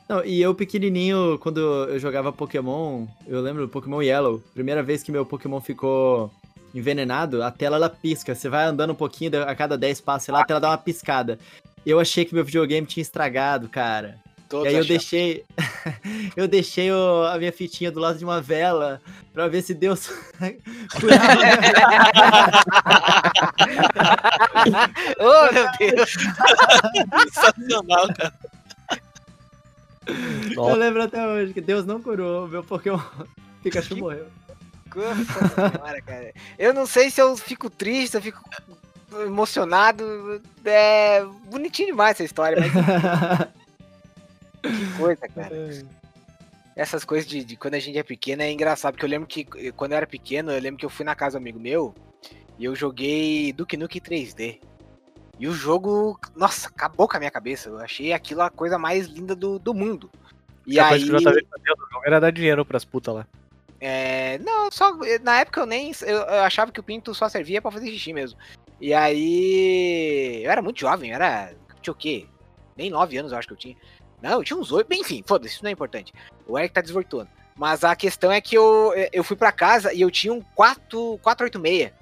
Não, e eu pequenininho, quando eu jogava Pokémon, eu lembro do Pokémon Yellow, primeira vez que meu Pokémon ficou envenenado, a tela ela pisca. Você vai andando um pouquinho, a cada 10 passos, sei lá, a tela dá uma piscada. Eu achei que meu videogame tinha estragado, cara. Todos e aí eu achando. deixei. eu deixei o- a minha fitinha do lado de uma vela pra ver se Deus curava. oh, meu Deus. Sensacional, cara. Eu Nossa, lembro até hoje que Deus não curou, meu Pokémon Pikachu morreu. Nossa senhora, cara. Eu não sei se eu fico triste, eu fico emocionado. É bonitinho demais essa história, mas que coisa, cara. Essas coisas de, de quando a gente é pequeno é engraçado, porque eu lembro que quando eu era pequeno, eu lembro que eu fui na casa do amigo meu e eu joguei Duke Nukem 3D. E o jogo, nossa, acabou com a minha cabeça. Eu achei aquilo a coisa mais linda do, do mundo. E a aí. coisa que o JV fazia no jogo era dar dinheiro pras putas lá. É, não, só na época eu nem eu, eu achava que o pinto só servia pra fazer xixi mesmo. E aí eu era muito jovem, eu era tinha o quê? Nem 9 anos eu acho que eu tinha. Não, eu tinha uns 8, bem, enfim, foda-se, isso não é importante. O Eric tá desvirtuando. Mas a questão é que eu, eu fui pra casa e eu tinha um 4, 486.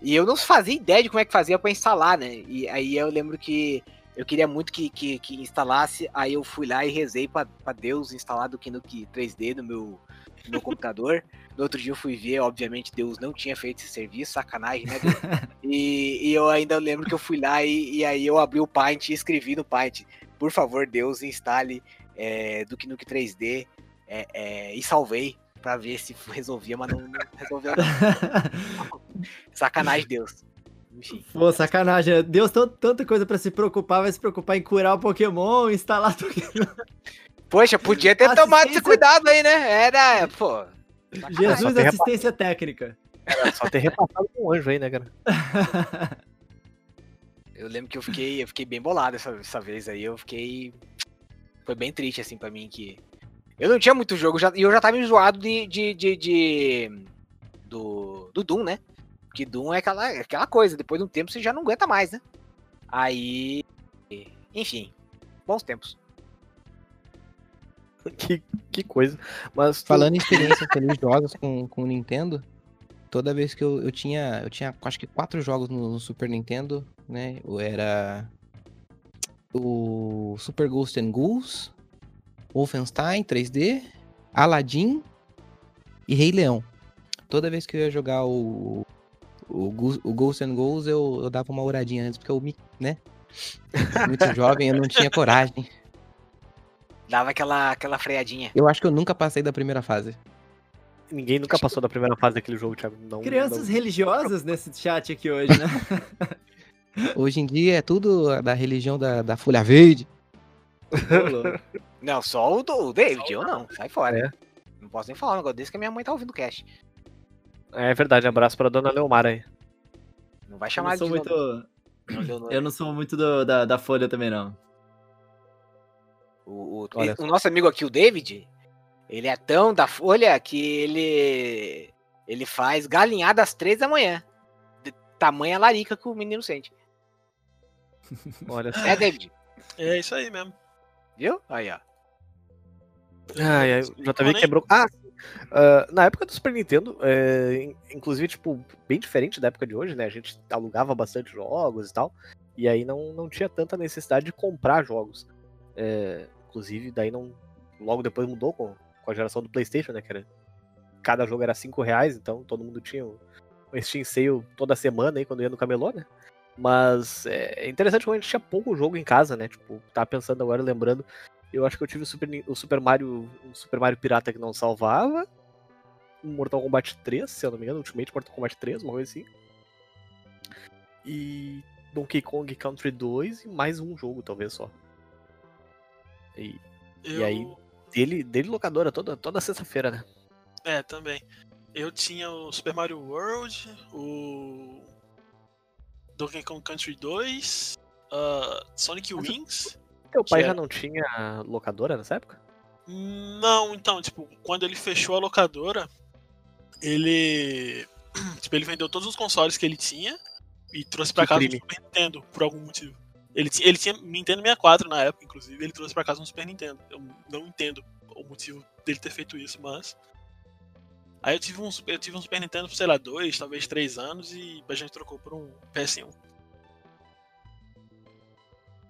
E eu não fazia ideia de como é que fazia pra instalar, né? E aí eu lembro que eu queria muito que, que, que instalasse, aí eu fui lá e rezei pra, pra Deus instalar do Nukem 3D no meu, no meu computador. No outro dia eu fui ver, obviamente Deus não tinha feito esse serviço, sacanagem, né? E, e eu ainda lembro que eu fui lá e, e aí eu abri o Paint e escrevi no Paint, por favor, Deus, instale é, Duke Nukem 3D é, é, e salvei pra ver se resolvia, mas não, não resolveu. Sacanagem, Deus. Enfim. Pô, sacanagem. né? Deus tem tanta coisa pra se preocupar, vai se preocupar em curar o Pokémon, instalar Pokémon. Poxa, podia ter tomado esse cuidado aí, né? Era, pô. Jesus da assistência técnica. Era só ter repassado com um anjo aí, né, cara? Eu lembro que eu fiquei, eu fiquei bem bolado essa, essa vez aí. Eu fiquei. Foi bem triste, assim, pra mim que. Eu não tinha muito jogo já- e eu já tava enjoado de. de, de, de- do, do Doom, né? Porque Doom é aquela, é aquela coisa, depois de um tempo você já não aguenta mais, né? Aí. Enfim, bons tempos. que, que coisa. Mas Falando em experiências religiosas com, com o Nintendo, toda vez que eu, eu tinha. Eu tinha acho que quatro jogos no, no Super Nintendo, né? Eu era. O Super Ghost and Ghouls, Wolfenstein 3D, Aladdin e Rei Leão. Toda vez que eu ia jogar o. O, o Ghost and Ghouls, eu, eu dava uma oradinha antes, porque eu me. né? Muito jovem, eu não tinha coragem. Dava aquela, aquela freadinha. Eu acho que eu nunca passei da primeira fase. ninguém nunca passou da primeira fase daquele jogo, Thiago. Não, Crianças não- religiosas nesse chat aqui hoje, né? Hoje em dia é tudo da religião da, da Folha Verde. Não, só o, do, o David, eu não. Sai fora. É. Não posso nem falar um negócio desse que a minha mãe tá ouvindo o cast. É verdade, abraço pra dona Leomar aí. Não vai Eu chamar não sou de muito, Não eu não sou muito do- da, da Folha também, não. O, o- o nosso amigo aqui, o David, ele é tão da Folha que ele ele faz galinhada às três da manhã. De tamanha larica que o menino sente. Olha só. É, David? É isso aí mesmo. Viu? Aí, ó. Ai, ai, o JV quebrou. Ah, Ah, na época do Super Nintendo, é, in- inclusive, tipo, bem diferente da época de hoje, né? A gente alugava bastante jogos e tal. E aí não, não tinha tanta necessidade de comprar jogos. É, inclusive, daí não. Logo depois mudou com, com a geração do Playstation, né? Que era, cada jogo era 5 reais, então todo mundo tinha o Steam Sale toda semana aí quando ia no camelô, né? Mas é interessante como a gente tinha pouco jogo em casa, né? Tipo, tava pensando agora, lembrando. Eu acho que eu tive o Super, o Super Mario. O Super Mario Pirata que não salvava. O Mortal Kombat 3, se eu não me engano, Ultimate Mortal Kombat 3, uma coisa assim. E Donkey Kong Country 2 e mais um jogo, talvez só. E Eu, E aí? dele, dele locadora toda, toda sexta-feira, né? É, também. Eu tinha o Super Mario World, o Donkey Kong Country 2, uh, Sonic Mas- Wings. Teu pai já não tinha locadora nessa época? Não, então, tipo, quando ele fechou a locadora, ele. Tipo, ele vendeu todos os consoles que ele tinha e trouxe pra Que casa crime. um Super Nintendo, por algum motivo. Ele, ele tinha Nintendo 64 na época, inclusive, ele trouxe pra casa um Super Nintendo. Eu não entendo o motivo dele ter feito isso, mas. Aí eu tive um, Super- eu tive um Super Nintendo por, sei lá, dois, talvez três anos e a gente trocou por um PS1.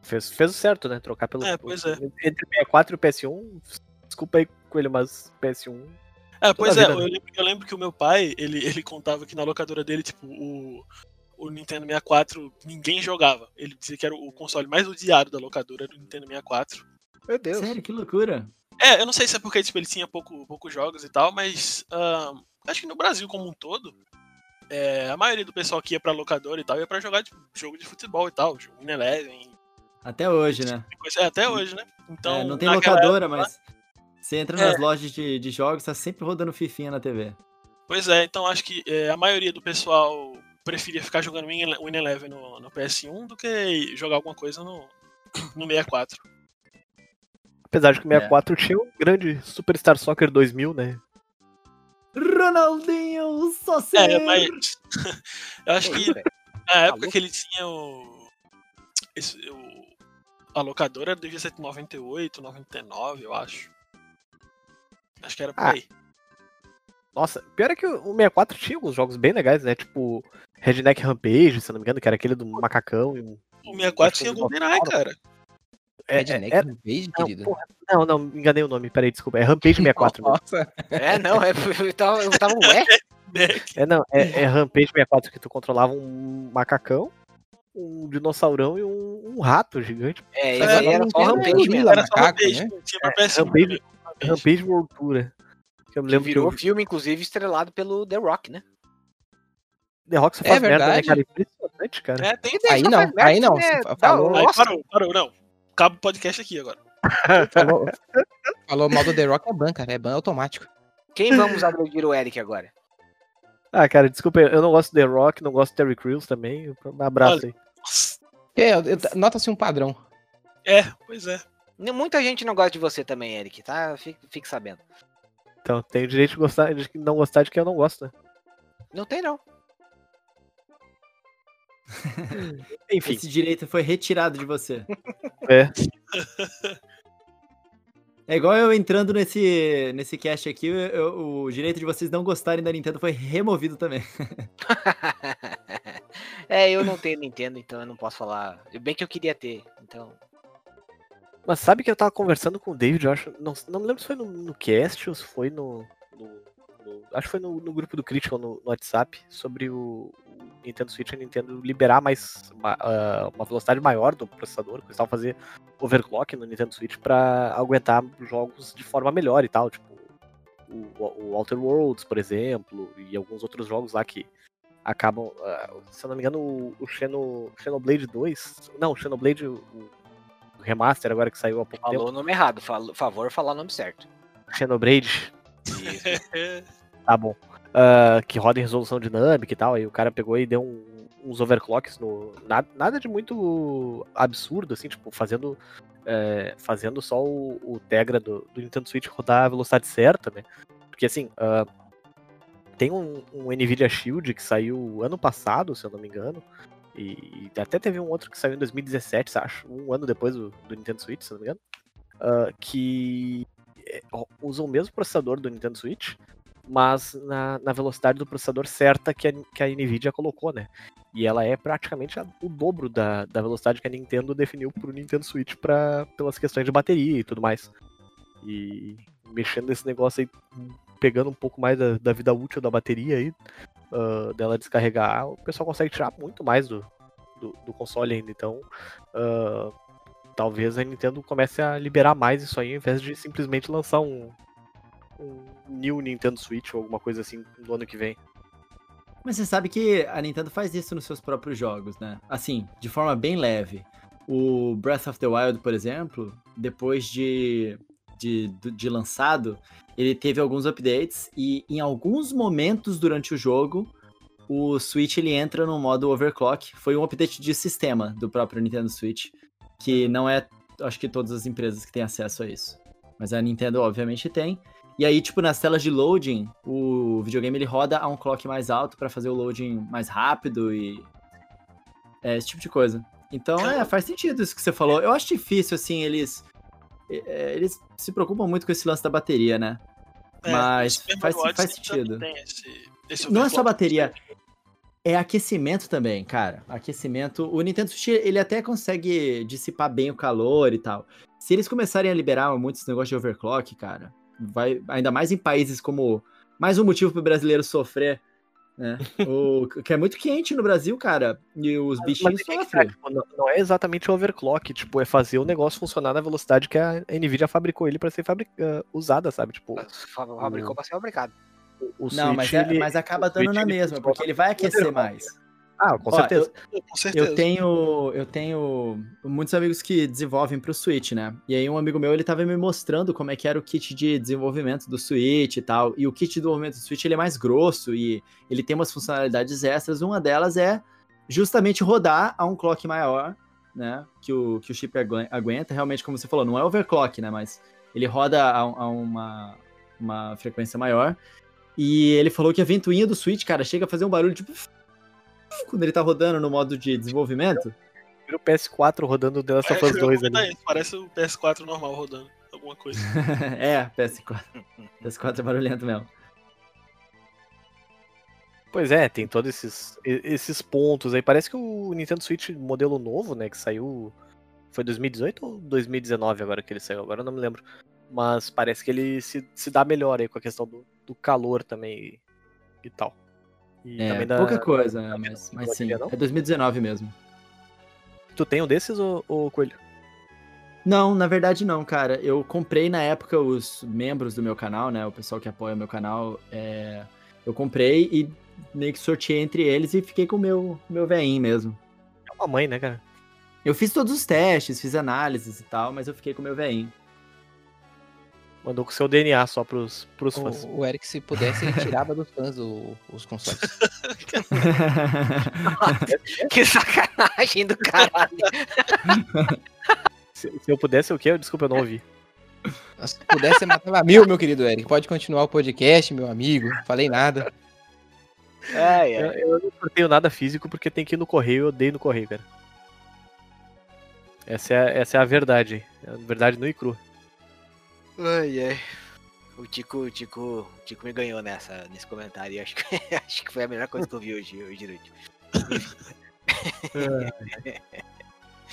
Fez, fez o certo, né? Trocar pelo. É, pois é. Entre o 64 e o PS1. Desculpa aí com ele, mas PS1. É, pois é, eu lembro, eu lembro que o meu pai, ele, ele contava que na locadora dele, tipo, o, o Nintendo 64 ninguém jogava. Ele dizia que era o console mais odiado da locadora, era o Nintendo 64. Meu Deus. Sério, que loucura. É, eu não sei se é porque tipo, ele tinha pouco, poucos jogos e tal, mas ahn, acho que no Brasil como um todo, é, a maioria do pessoal que ia pra locadora e tal ia pra jogar tipo, jogo de futebol e tal, jogo in Eleven, Até hoje, né? é, até hoje, né? Então, É, não tem locadora, época- mas você entra É. nas lojas de, de jogos, tá sempre rodando fifinha na TV. Pois é, então acho que é, a maioria do pessoal preferia ficar jogando Win Ele- Win Eleven no, no PS1 do que jogar alguma coisa no, no 64. Apesar de que o É. 64 tinha o grande Superstar Soccer 2000, né? Ronaldinho, só ser... É, mas eu acho Que na época que ele tinha o, esse, o. A locadora devia ser de 98, 99, eu acho. Acho que era por Ah, aí. Nossa, pior é que o o 64 tinha alguns jogos bem legais, né? Tipo Redneck Rampage, se eu não me engano, que era aquele do macacão. E... um- O 64 acho que tinha eu GoldenEye, cara. É, Redneck é- Rampage, não, querido. porra, não, não, me enganei o nome, peraí, desculpa. É Rampage 64. mesmo. Nossa, É, não, é, eu tava, eu tava ué. Neck. É, não, é, é Rampage 64 que tu controlava um macacão, um dinossaurão e um, um rato gigante. É, É, esse aí era só Rampage mesmo. Era só Rampage, né? tinha pra É, PS1. Rampage-? Rampage World Tour. é. Que eu me Que lembro que virou o filme, inclusive, estrelado pelo The Rock, né? The Rock só É faz merda, né, verdade. cara? Impressionante, cara. É, tem Aí Só não, merda, aí não, né? falou- Aí parou, parou, não. Acaba o podcast aqui agora. falou, falou mal do The Rock é ban, cara. É ban automático. Quem vamos agredir o Eric agora? Ah, cara, desculpa, eu não gosto do The Rock, não gosto do Terry Crews também. Um abraço Olha. aí. É, nota-se um padrão. É, pois é. Muita gente não gosta de você também, Eric, tá? Fique, fique sabendo. Então, tenho direito de, gostar, de não gostar de quem eu não gosto, né? Não tem, não. Enfim, Esse direito foi retirado de você. é. É igual eu entrando nesse, nesse cast aqui, eu- eu- o direito de vocês não gostarem da Nintendo foi removido também. É, eu não tenho Nintendo, então eu não posso falar. Bem que eu queria ter, então. Mas sabe que eu tava conversando com o David, eu acho. Não, não lembro se foi no, no cast ou se foi no. no- no- acho que foi no, no grupo do Critical no, WhatsApp sobre o, o Nintendo Switch e Nintendo liberar mais uma, ah, uma velocidade maior do processador, que eles estavam fazer overclock no Nintendo Switch pra aguentar jogos de forma melhor e tal, tipo o, o Outer Worlds, por exemplo, e alguns outros jogos lá que acabam, ah, se eu não me engano, o, o Xeno, Xenoblade 2, não, o Xenoblade, o, o remaster agora que saiu há pouco Falou o nome errado. Fal- favor, falar o nome certo. tempo, Xenoblade, Isso. Tá bom, ah, que roda em resolução dinâmica e tal, aí o cara pegou e deu um- uns overclocks no, nada, nada de muito absurdo, assim, tipo, fazendo é, fazendo só o, o Tegra do, do Nintendo Switch rodar a velocidade certa, né, porque assim, ah, tem um, um NVIDIA Shield que saiu ano passado, se eu não me engano, e, e até teve um outro que saiu em 2017, acho, um ano depois do, do Nintendo Switch, se eu não me engano, ah, que ó, usa o mesmo processador do Nintendo Switch, mas na, na velocidade do processador certa que a, que a NVIDIA colocou, né? E ela é praticamente a- o dobro da, da velocidade que a Nintendo definiu pro Nintendo Switch pra, pelas questões de bateria e tudo mais. E mexendo nesse negócio aí, pegando um pouco mais da, da vida útil da bateria aí, ah, dela descarregar, o pessoal consegue tirar muito mais do, do, do console ainda. Então, ah, talvez a Nintendo comece a liberar mais isso aí, ao invés de simplesmente lançar um, um new Nintendo Switch ou alguma coisa assim no ano que vem. Mas você sabe que a Nintendo faz isso nos seus próprios jogos, né? Assim, de forma bem leve. O Breath of the Wild, por exemplo, depois de, de, de lançado, ele teve alguns updates e em alguns momentos durante o jogo, o Switch ele entra no modo overclock. Foi um update de sistema do próprio Nintendo Switch, que não é, acho que todas as empresas que têm acesso a isso. Mas a Nintendo obviamente tem. E aí, tipo, nas telas de loading, o videogame ele roda a um clock mais alto pra fazer o loading mais rápido e. É, esse tipo de coisa. Então, é, faz sentido isso que você falou. Eu acho difícil, assim, eles. É, Eles se preocupam muito com esse lance da bateria, né? é, Mas o faz- faz sentido. esse- esse Não é só bateria. É aquecimento também, cara. Aquecimento. O Nintendo Switch, ele até consegue dissipar bem o calor e tal. Se eles começarem a liberar muito esse negócio de overclock, cara, vai ainda mais em países como mais um motivo pro brasileiro sofrer, né? o que é muito quente no Brasil, cara, e os bichinhos Mas que tá, sofrem. tipo, não, não é exatamente overclock, tipo, é fazer o negócio funcionar na velocidade que a Nvidia fabricou ele pra ser fabric... ah, usada, sabe? Tipo, Fa- Fabricou pra ser fabricado. o, o Não, Switch, mas, é- ele- mas acaba o dando na mesma, porque ele vai aquecer mais. Ah, com Ó, certeza. Com certeza. Eu tenho, eu tenho muitos amigos que desenvolvem pro Switch, né? E aí um amigo meu, ele tava me mostrando como é que era o kit de desenvolvimento do Switch e tal. E o kit de desenvolvimento do Switch, ele é mais grosso e ele tem umas funcionalidades extras. Uma delas é justamente rodar a um clock maior, né? Que o, que o chip agu- aguenta. Realmente, como você falou, não é overclock, né? Mas ele roda a, a uma, uma frequência maior. E ele falou que a ventoinha do Switch, cara, chega a fazer um barulho tipo... Quando ele tá rodando no modo de desenvolvimento. Vira o PS4 rodando The Last of É, Us eu 2 ia ali. isso, Parece o PS4 normal rodando. Alguma coisa. é, PS4. PS4 é barulhento mesmo. Pois é, tem todos esses, esses pontos aí. Parece que o Nintendo Switch modelo novo, né, que saiu. Foi 2018 ou 2019 agora que ele saiu? Agora eu não me lembro. Mas parece que ele se, se dá melhor aí com a questão do, do calor também e, e tal. E É, também da- pouca coisa, da- mas, mas sim. não? É 2019 mesmo. Tu tem um desses, ô, ô Coelho? Não, na verdade não, cara. Eu comprei na época os membros do meu canal, né? O pessoal que apoia o meu canal. é, Eu comprei e meio que sorteei entre eles e fiquei com o meu, meu veinho mesmo. É uma mãe, né, cara? Eu fiz todos os testes, fiz análises e tal, mas eu fiquei com o meu veinho. Mandou com seu DNA só pros, pros fãs. O, o Eric, se pudesse, ele tirava dos fãs o- os consoles. Que sacanagem do caralho. Se, se eu pudesse, o quê? Desculpa, eu não ouvi. Se pudesse, você matava mil, meu querido Eric. Pode continuar o podcast, meu amigo. Falei nada. Ai, Eu, ai. eu não tenho nada físico porque tem que ir no correio, eu odeio no correio, cara. Essa é, a- essa é a verdade. É a verdade nua e crua. Ai, ai. O Tico, o Tico, o Tico me ganhou nessa, nesse comentário. e Acho que, acho que foi a melhor coisa que eu vi hoje, hoje de noite.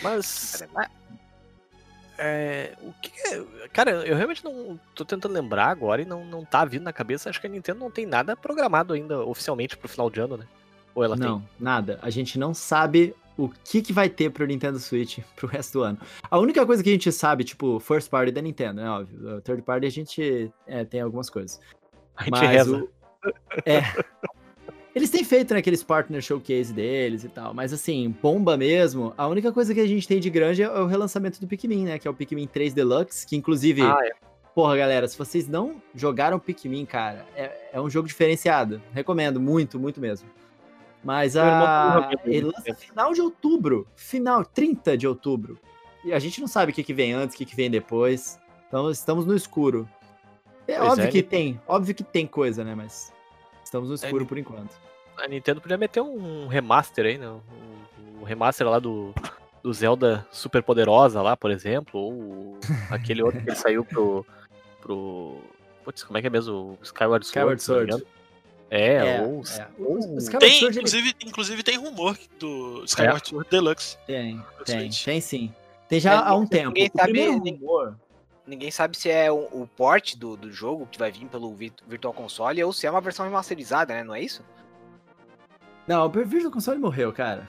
Mas. É, o que é- Cara, eu realmente não tô tentando lembrar agora e não, não tá vindo na cabeça. Acho que a Nintendo não tem nada programado ainda oficialmente pro final de ano, né? Ou ela não, nada. A gente não sabe o que, que vai ter pro Nintendo Switch pro resto do ano. A única coisa que a gente sabe, tipo, first party da Nintendo, né? Óbvio. Third party a gente é, tem algumas coisas. A gente Mas reza. o- É. Eles têm feito, né, aqueles partner showcase deles e tal, mas assim, bomba mesmo. A única coisa que a gente tem de grande é o relançamento do Pikmin, né? Que é o Pikmin 3 Deluxe, que inclusive, Ah, é. porra, galera, se vocês não jogaram Pikmin, cara, é, é um jogo diferenciado. Recomendo, muito, muito mesmo. Mas a. Ele lança final de outubro. Final, 30 de outubro. E a gente não sabe o que, que vem antes, o que, que vem depois. Então estamos no escuro. É Pois óbvio é, que tem, óbvio que tem coisa, né? Mas estamos no escuro ele- por enquanto. A Nintendo podia meter um remaster aí, né? Um, um remaster lá do, do Zelda Super Poderosa lá, por exemplo. Ou aquele outro que saiu pro. pro. Putz, como é que é mesmo? O Skyward Sword. Skyward Sword. É, É, ou. é. ou- Tem, Sword, ele inclusive, inclusive tem rumor do Skyward Sword Deluxe. Tem, tem, tem sim. Tem já É, há um tempo. ninguém O sabe- rumor. Ninguém sabe se é o, o port do, do jogo que vai vir pelo Vir- Virtual Console ou se é uma versão remasterizada, né? Não é isso? Não, o Virtual Console morreu, cara.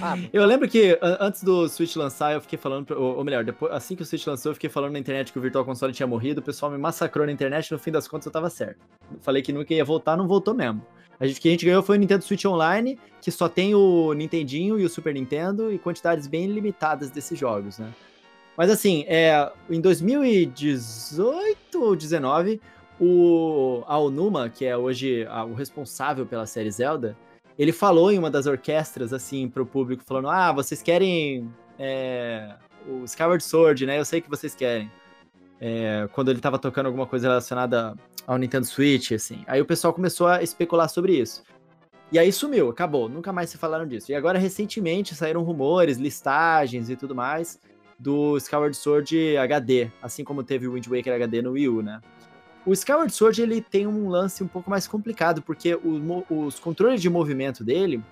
Ah, Eu lembro que an- antes do Switch lançar, eu fiquei falando, ou melhor, depois, assim que o Switch lançou, eu fiquei falando na internet que o Virtual Console tinha morrido, o pessoal me massacrou na internet, no fim das contas eu tava certo. Falei que nunca ia voltar, não voltou mesmo. A gente, o que a gente ganhou foi o Nintendo Switch Online, que só tem o Nintendinho e o Super Nintendo e quantidades bem limitadas desses jogos, né? Mas assim, é, em 2018 ou 19, o a Onuma, que é hoje a- o responsável pela série Zelda, ele falou em uma das orquestras, assim, pro público, falando: Ah, vocês querem é, o Skyward Sword, né? Eu sei que vocês querem. É, quando ele tava tocando alguma coisa relacionada ao Nintendo Switch, assim. Aí o pessoal começou a especular sobre isso. E aí sumiu, acabou, nunca mais se falaram disso. E agora, recentemente, saíram rumores, listagens e tudo mais do Skyward Sword HD, assim como teve o Wind Waker HD no Wii U, né? O Skyward Sword ele tem um lance um pouco mais complicado, porque o os controles de movimento dele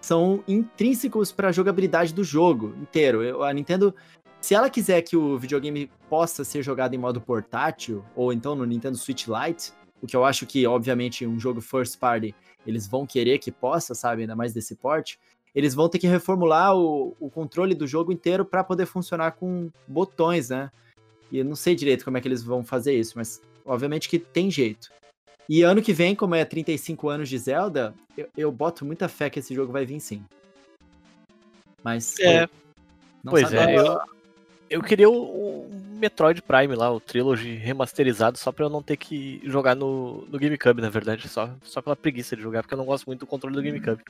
são intrínsecos para a jogabilidade do jogo inteiro. A Nintendo, se ela quiser que o videogame possa ser jogado em modo portátil, ou então no Nintendo Switch Lite, o que eu acho que, obviamente, um jogo first party, eles vão querer que possa, sabe, ainda mais desse porte, eles vão ter que reformular o, o controle do jogo inteiro para poder funcionar com botões, né? E eu não sei direito como é que eles vão fazer isso, mas obviamente que tem jeito. E ano que vem, como é 35 anos de Zelda, eu, eu boto muita fé que esse jogo vai vir sim. Mas. É. Pois é, eu, eu queria o, o Metroid Prime lá, o Trilogy remasterizado, só pra eu não ter que jogar no, no GameCube, na verdade. Só, só pela preguiça de jogar, porque eu não gosto muito do controle do GameCube.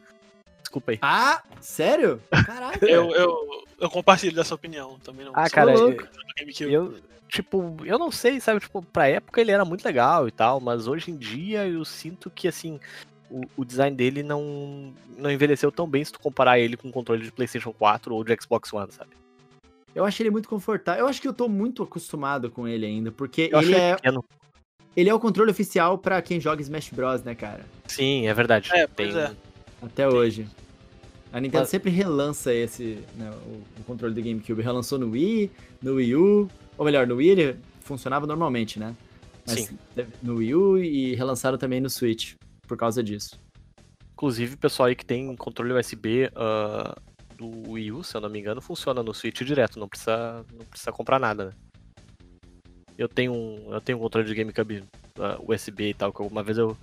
Desculpa aí. Ah, sério? Caraca. Eu, eu, eu compartilho dessa opinião também. Não Ah, cara. GameCube. Eu, tipo, eu não sei, sabe? Tipo, pra época ele era muito legal e tal, mas hoje em dia eu sinto que, assim, o, o design dele não, não envelheceu tão bem se tu comparar ele com o controle de PlayStation 4 ou de Xbox One, sabe? Eu acho ele muito confortável. Eu acho que eu tô muito acostumado com ele ainda, porque Eu ele é, pequeno. ele é o controle oficial pra quem joga Smash Bros, né, cara? Sim, é verdade. É, pois é. Até hoje. A Nintendo Mas- sempre relança esse, né, o, o controle do GameCube. Relançou no Wii, no Wii U, ou melhor, no Wii ele funcionava normalmente, né? Mas Sim. no Wii U e relançaram também no Switch, por causa disso. Inclusive, pessoal aí que tem controle USB ah, do Wii U, se eu não me engano, funciona no Switch direto, não precisa, não precisa comprar nada, né? Eu tenho um, eu tenho um controle de GameCube ah, USB e tal, que uma vez eu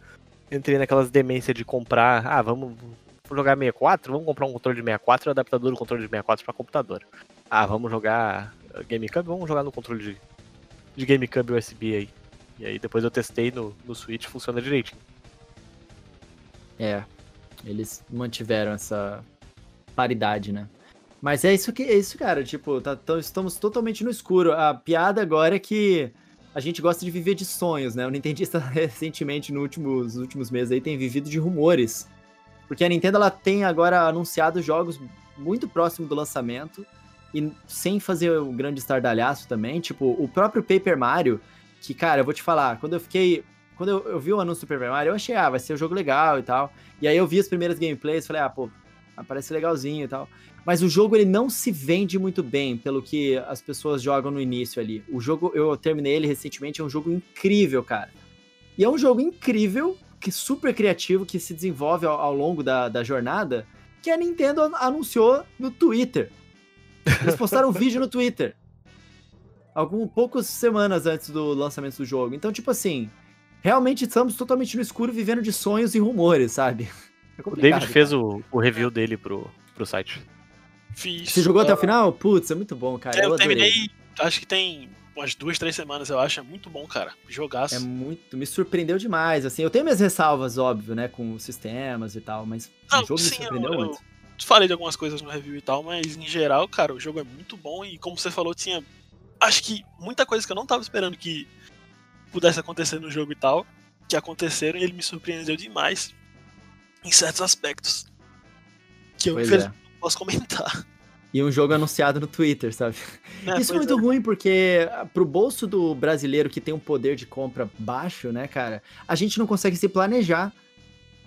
entrei naquelas demências de comprar, ah, vamos jogar 64, vamos comprar um controle de 64 e um adaptador do controle de 64 para computador. Ah, vamos jogar GameCube, vamos jogar no controle de de GameCube USB aí. E aí depois eu testei no, no Switch, funciona direitinho. É, eles mantiveram essa paridade, né? Mas é isso que é isso, cara. Tipo, tá, estamos totalmente no escuro. A piada agora é que a gente gosta de viver de sonhos, né? O Nintendista recentemente, nos últimos meses aí, tem vivido de rumores. Porque a Nintendo ela tem agora anunciado jogos muito próximo do lançamento e sem fazer o grande estardalhaço também. Tipo, o próprio Paper Mario, que, cara, eu vou te falar, quando eu fiquei. Quando eu, eu vi o anúncio do Paper Mario, eu achei, ah, vai ser um jogo legal e tal. E aí eu vi as primeiras gameplays, falei, ah, pô, parece legalzinho e tal. Mas o jogo ele não se vende muito bem pelo que as pessoas jogam no início ali. O jogo, eu terminei ele recentemente, é um jogo incrível, cara. E é um jogo incrível, que super criativo, que se desenvolve ao, ao longo da, da jornada, que a Nintendo an- anunciou no Twitter. Eles postaram um vídeo no Twitter. Algum, poucas semanas antes do lançamento do jogo. Então, tipo assim, realmente estamos totalmente no escuro, vivendo de sonhos e rumores, sabe? É O David fez o, o review dele pro, pro site. Fiz. Você jogou até o ah, final? Putz, é muito bom, cara. eu eu terminei, acho que tem umas duas, três semanas, eu acho. É muito bom, cara. Jogaço. É muito, me surpreendeu demais, assim, eu tenho minhas ressalvas, óbvio, né, com os sistemas e tal, mas Não, o jogo me sim, surpreendeu eu- muito. falei de algumas coisas no review e tal, mas em geral, cara, o jogo é muito bom e como você falou, tinha acho que muita coisa que eu não tava esperando que pudesse acontecer no jogo e tal, que aconteceram e ele me surpreendeu demais em certos aspectos. Que eu Pois infelizmente é. Posso comentar. E um jogo anunciado no Twitter, sabe? né? Isso é muito ruim, porque pro bolso do brasileiro que tem um poder de compra baixo, né, cara, a gente não consegue se planejar.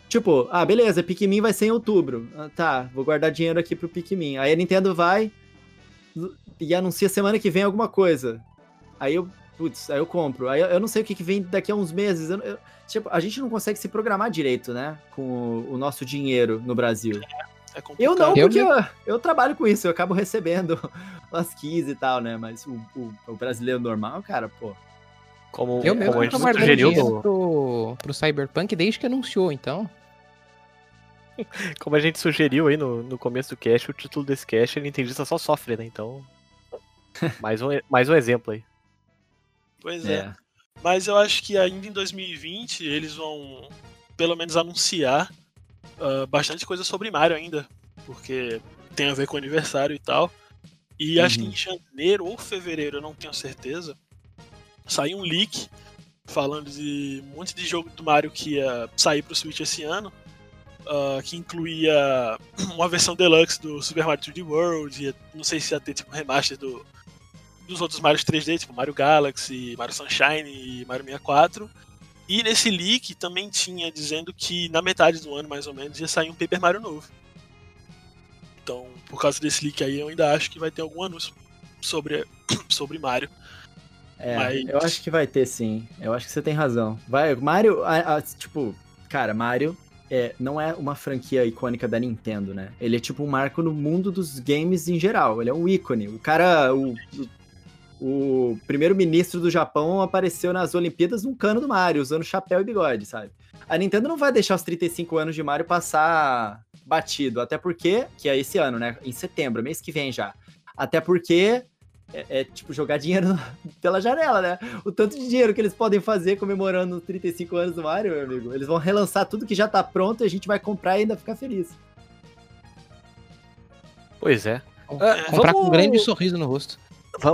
Tipo, ah, beleza, Pikmin vai ser em outubro. Ah, tá, vou guardar dinheiro aqui pro Pikmin. Aí a Nintendo vai e anuncia semana que vem alguma coisa. Aí eu, putz, aí eu compro. Aí eu, eu não sei o que, que vem daqui a uns meses. Eu- eu- tipo, a gente não consegue se programar direito, né, com o, o nosso dinheiro no Brasil. É Eu complicado. não, Eu porque eu, eu trabalho com isso, eu acabo recebendo umas keys e tal, né? Mas o, o- o brasileiro normal, cara, pô. Como, Eu mesmo como a tô gente guardando sugeriu no, pro, pro Cyberpunk desde que anunciou, então. como a gente sugeriu aí no, no começo do cast, o título desse cast, ele Nintendista só sofre, né? Então, mais um, mais um exemplo aí. Pois é. Mas eu acho que ainda em 2020 eles vão, pelo menos, anunciar ah, bastante coisa sobre Mario ainda. Porque tem a ver com o aniversário e tal. E acho que Uhum. em janeiro ou fevereiro, eu não tenho certeza, saiu um leak falando de um monte de jogo do Mario que ia sair pro Switch esse ano. ah, que incluía uma versão deluxe do Super Mario 3D World, ia- não sei se ia ter tipo remaster do, dos outros Mario 3D, tipo Mario Galaxy, Mario Sunshine e Mario 64. E nesse leak também tinha dizendo que na metade do ano, mais ou menos, ia sair um Paper Mario novo. Então, por causa desse leak aí, eu ainda acho que vai ter algum anúncio sobre, sobre Mario. É, Mas- eu acho que vai ter sim. Eu acho que você tem razão. Vai, Mario, a- a- tipo, cara, Mario é, não é uma franquia icônica da Nintendo, né? Ele é tipo um marco no mundo dos games em geral. Ele é um ícone. O cara, o, o, o primeiro-ministro do Japão apareceu nas Olimpíadas num cano do Mario, usando chapéu e bigode, sabe? A Nintendo não vai deixar os 35 anos de Mario passar batido, até porque, que é esse ano, né? Em setembro, mês que vem já. Até porque é, é, tipo jogar dinheiro pela janela, né? O tanto de dinheiro que eles podem fazer comemorando os 35 anos do Mario, meu amigo. Eles vão relançar tudo que já tá pronto e a gente vai comprar e ainda ficar feliz. Pois é. Comprar com um vamos- grande sorriso no rosto.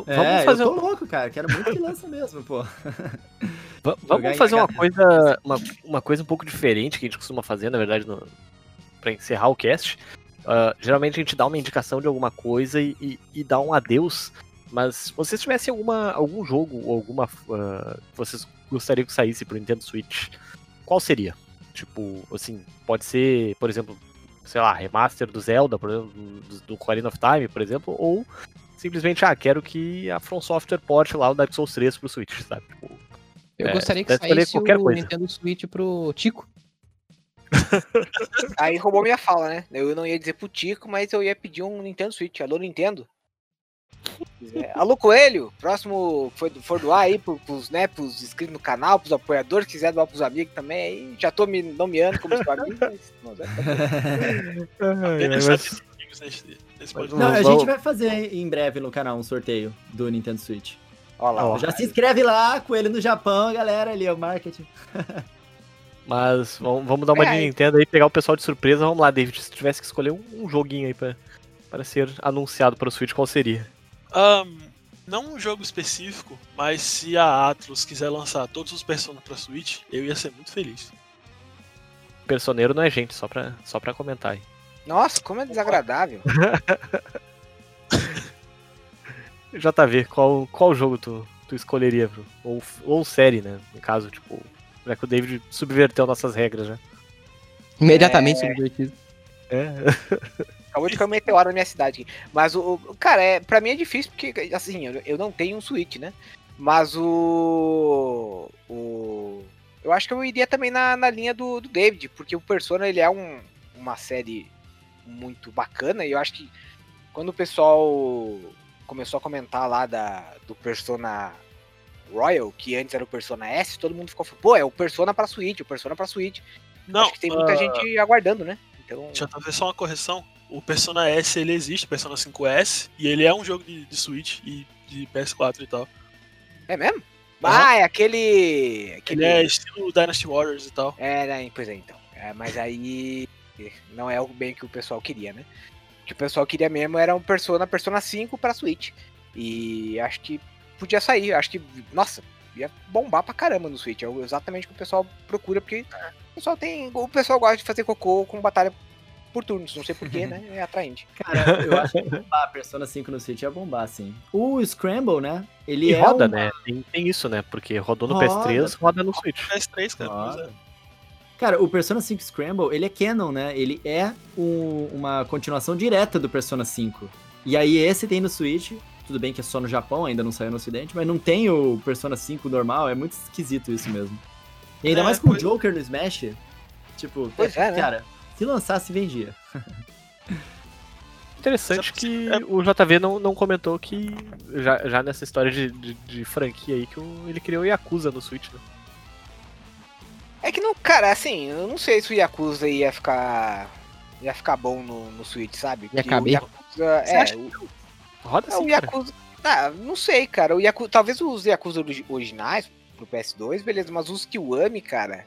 É, vamos fazer, eu um- tô louco, cara. Quero muito que lança mesmo, pô. em vamos fazer uma coisa, uma, uma coisa um pouco diferente que a gente costuma fazer, na verdade, no, pra encerrar o cast. Ah, geralmente a gente dá uma indicação de alguma coisa e, e, e dá um adeus. Mas se vocês tivessem alguma, algum jogo ou alguma ah, que vocês gostariam que saísse pro Nintendo Switch, qual seria? Tipo, assim, pode ser, por exemplo, sei lá, remaster do Zelda, por exemplo, do, do Ocarina of Time, por exemplo, ou simplesmente, ah, quero que a From Software porte lá o Dark Souls 3 pro Switch, sabe? Tipo, Eu É, gostaria que saísse qualquer o coisa. Nintendo Switch pro Tico. Aí roubou minha fala, né? Eu não ia dizer pro Tico, mas eu ia pedir um Nintendo Switch. Alô, Nintendo? É, Alô, Coelho, próximo for, for doar aí pro, pros, né, pros inscritos no canal, pros apoiadores, quiser doar pros amigos também aí. Já tô me nomeando como seu amigo, mas. não, pra- Apenas mas- amigos. Não, a Vamos- gente vai fazer em breve no canal um sorteio do Nintendo Switch. Olha lá, Ó. Já se inscreve lá, Coelho no Japão, galera ali, o marketing. Mas vamos, vamos dar uma É, de. Nintendo aí, pegar o pessoal de surpresa. Vamos lá, David. Se tivesse que escolher um, um joguinho aí pra, para ser anunciado para o Switch, qual seria? Ahn, não um jogo específico, mas se a Atlus quiser lançar todos os Persona pra Switch, eu ia ser muito feliz. Personeiro não é gente, só pra, só pra comentar aí. Nossa, como é desagradável. JV, qual, qual jogo tu, tu escolheria? Ou, ou série, né? No caso, tipo, já que o David subverteu nossas regras, né? Imediatamente subvertido. É. Acabou de cair um meteoro na minha cidade aqui. Mas o. o- Cara, é, pra mim é difícil porque, assim, eu, eu não tenho um Switch, né? Mas o. O. Eu acho que eu iria também na, na linha do, do David, porque o Persona ele é um, uma série muito bacana e eu acho que quando o pessoal começou a comentar lá da, do Persona Royal, que antes era o Persona S, todo mundo ficou pô, é o Persona pra Switch, o Persona pra Switch. Não, acho que tem muita ah, gente aguardando, né? Então. Já tá só uma correção. O Persona S ele existe, Persona 5S, e ele é um jogo de, de Switch e de PS4 e tal. É mesmo? Aham. Ah, é aquele. aquele... Ele é estilo Dynasty Warriors e tal. É, né? Pois é, então. É, mas aí não é o bem que o pessoal queria, né? O que o pessoal queria mesmo era um Persona, Persona 5 pra Switch. E acho que podia sair. Acho que, nossa, ia bombar pra caramba no Switch. É exatamente o que o pessoal procura, porque o pessoal tem. O pessoal gosta de fazer cocô com batalha por turnos. Não sei porquê, né? É atraente. Cara, eu acho que bombar. Persona 5 no Switch ia bombar, sim. O Scramble, né? Ele E é roda, uma- né? Tem, tem isso, né? Porque rodou no Roda. PS3, roda no Switch. PS3, cara. Roda. É. Cara, o Persona 5 Scramble, ele é canon, né? Ele é um- uma continuação direta do Persona 5. E aí esse tem no Switch, tudo bem que é só no Japão, ainda não saiu no ocidente, mas não tem o Persona 5 normal, é muito esquisito isso mesmo. E ainda É, mais com o pois- Joker no Smash, tipo, Pois é, né? cara, se lançasse, vendia. Interessante que é- o JV não, não comentou que, já, já nessa história de, de, de franquia aí, que o- ele criou o Yakuza no Switch, né? É que não, cara, assim, eu não sei se o Yakuza ia ficar. ia ficar bom no, no Switch, sabe? Porque caber? O Yakuza, Você é, acha o, Roda é, o cara. Yakuza. Ah, não sei, cara. O Yakuza, talvez os Yakuza origi- originais pro PS2, beleza, mas os Kiwami, cara.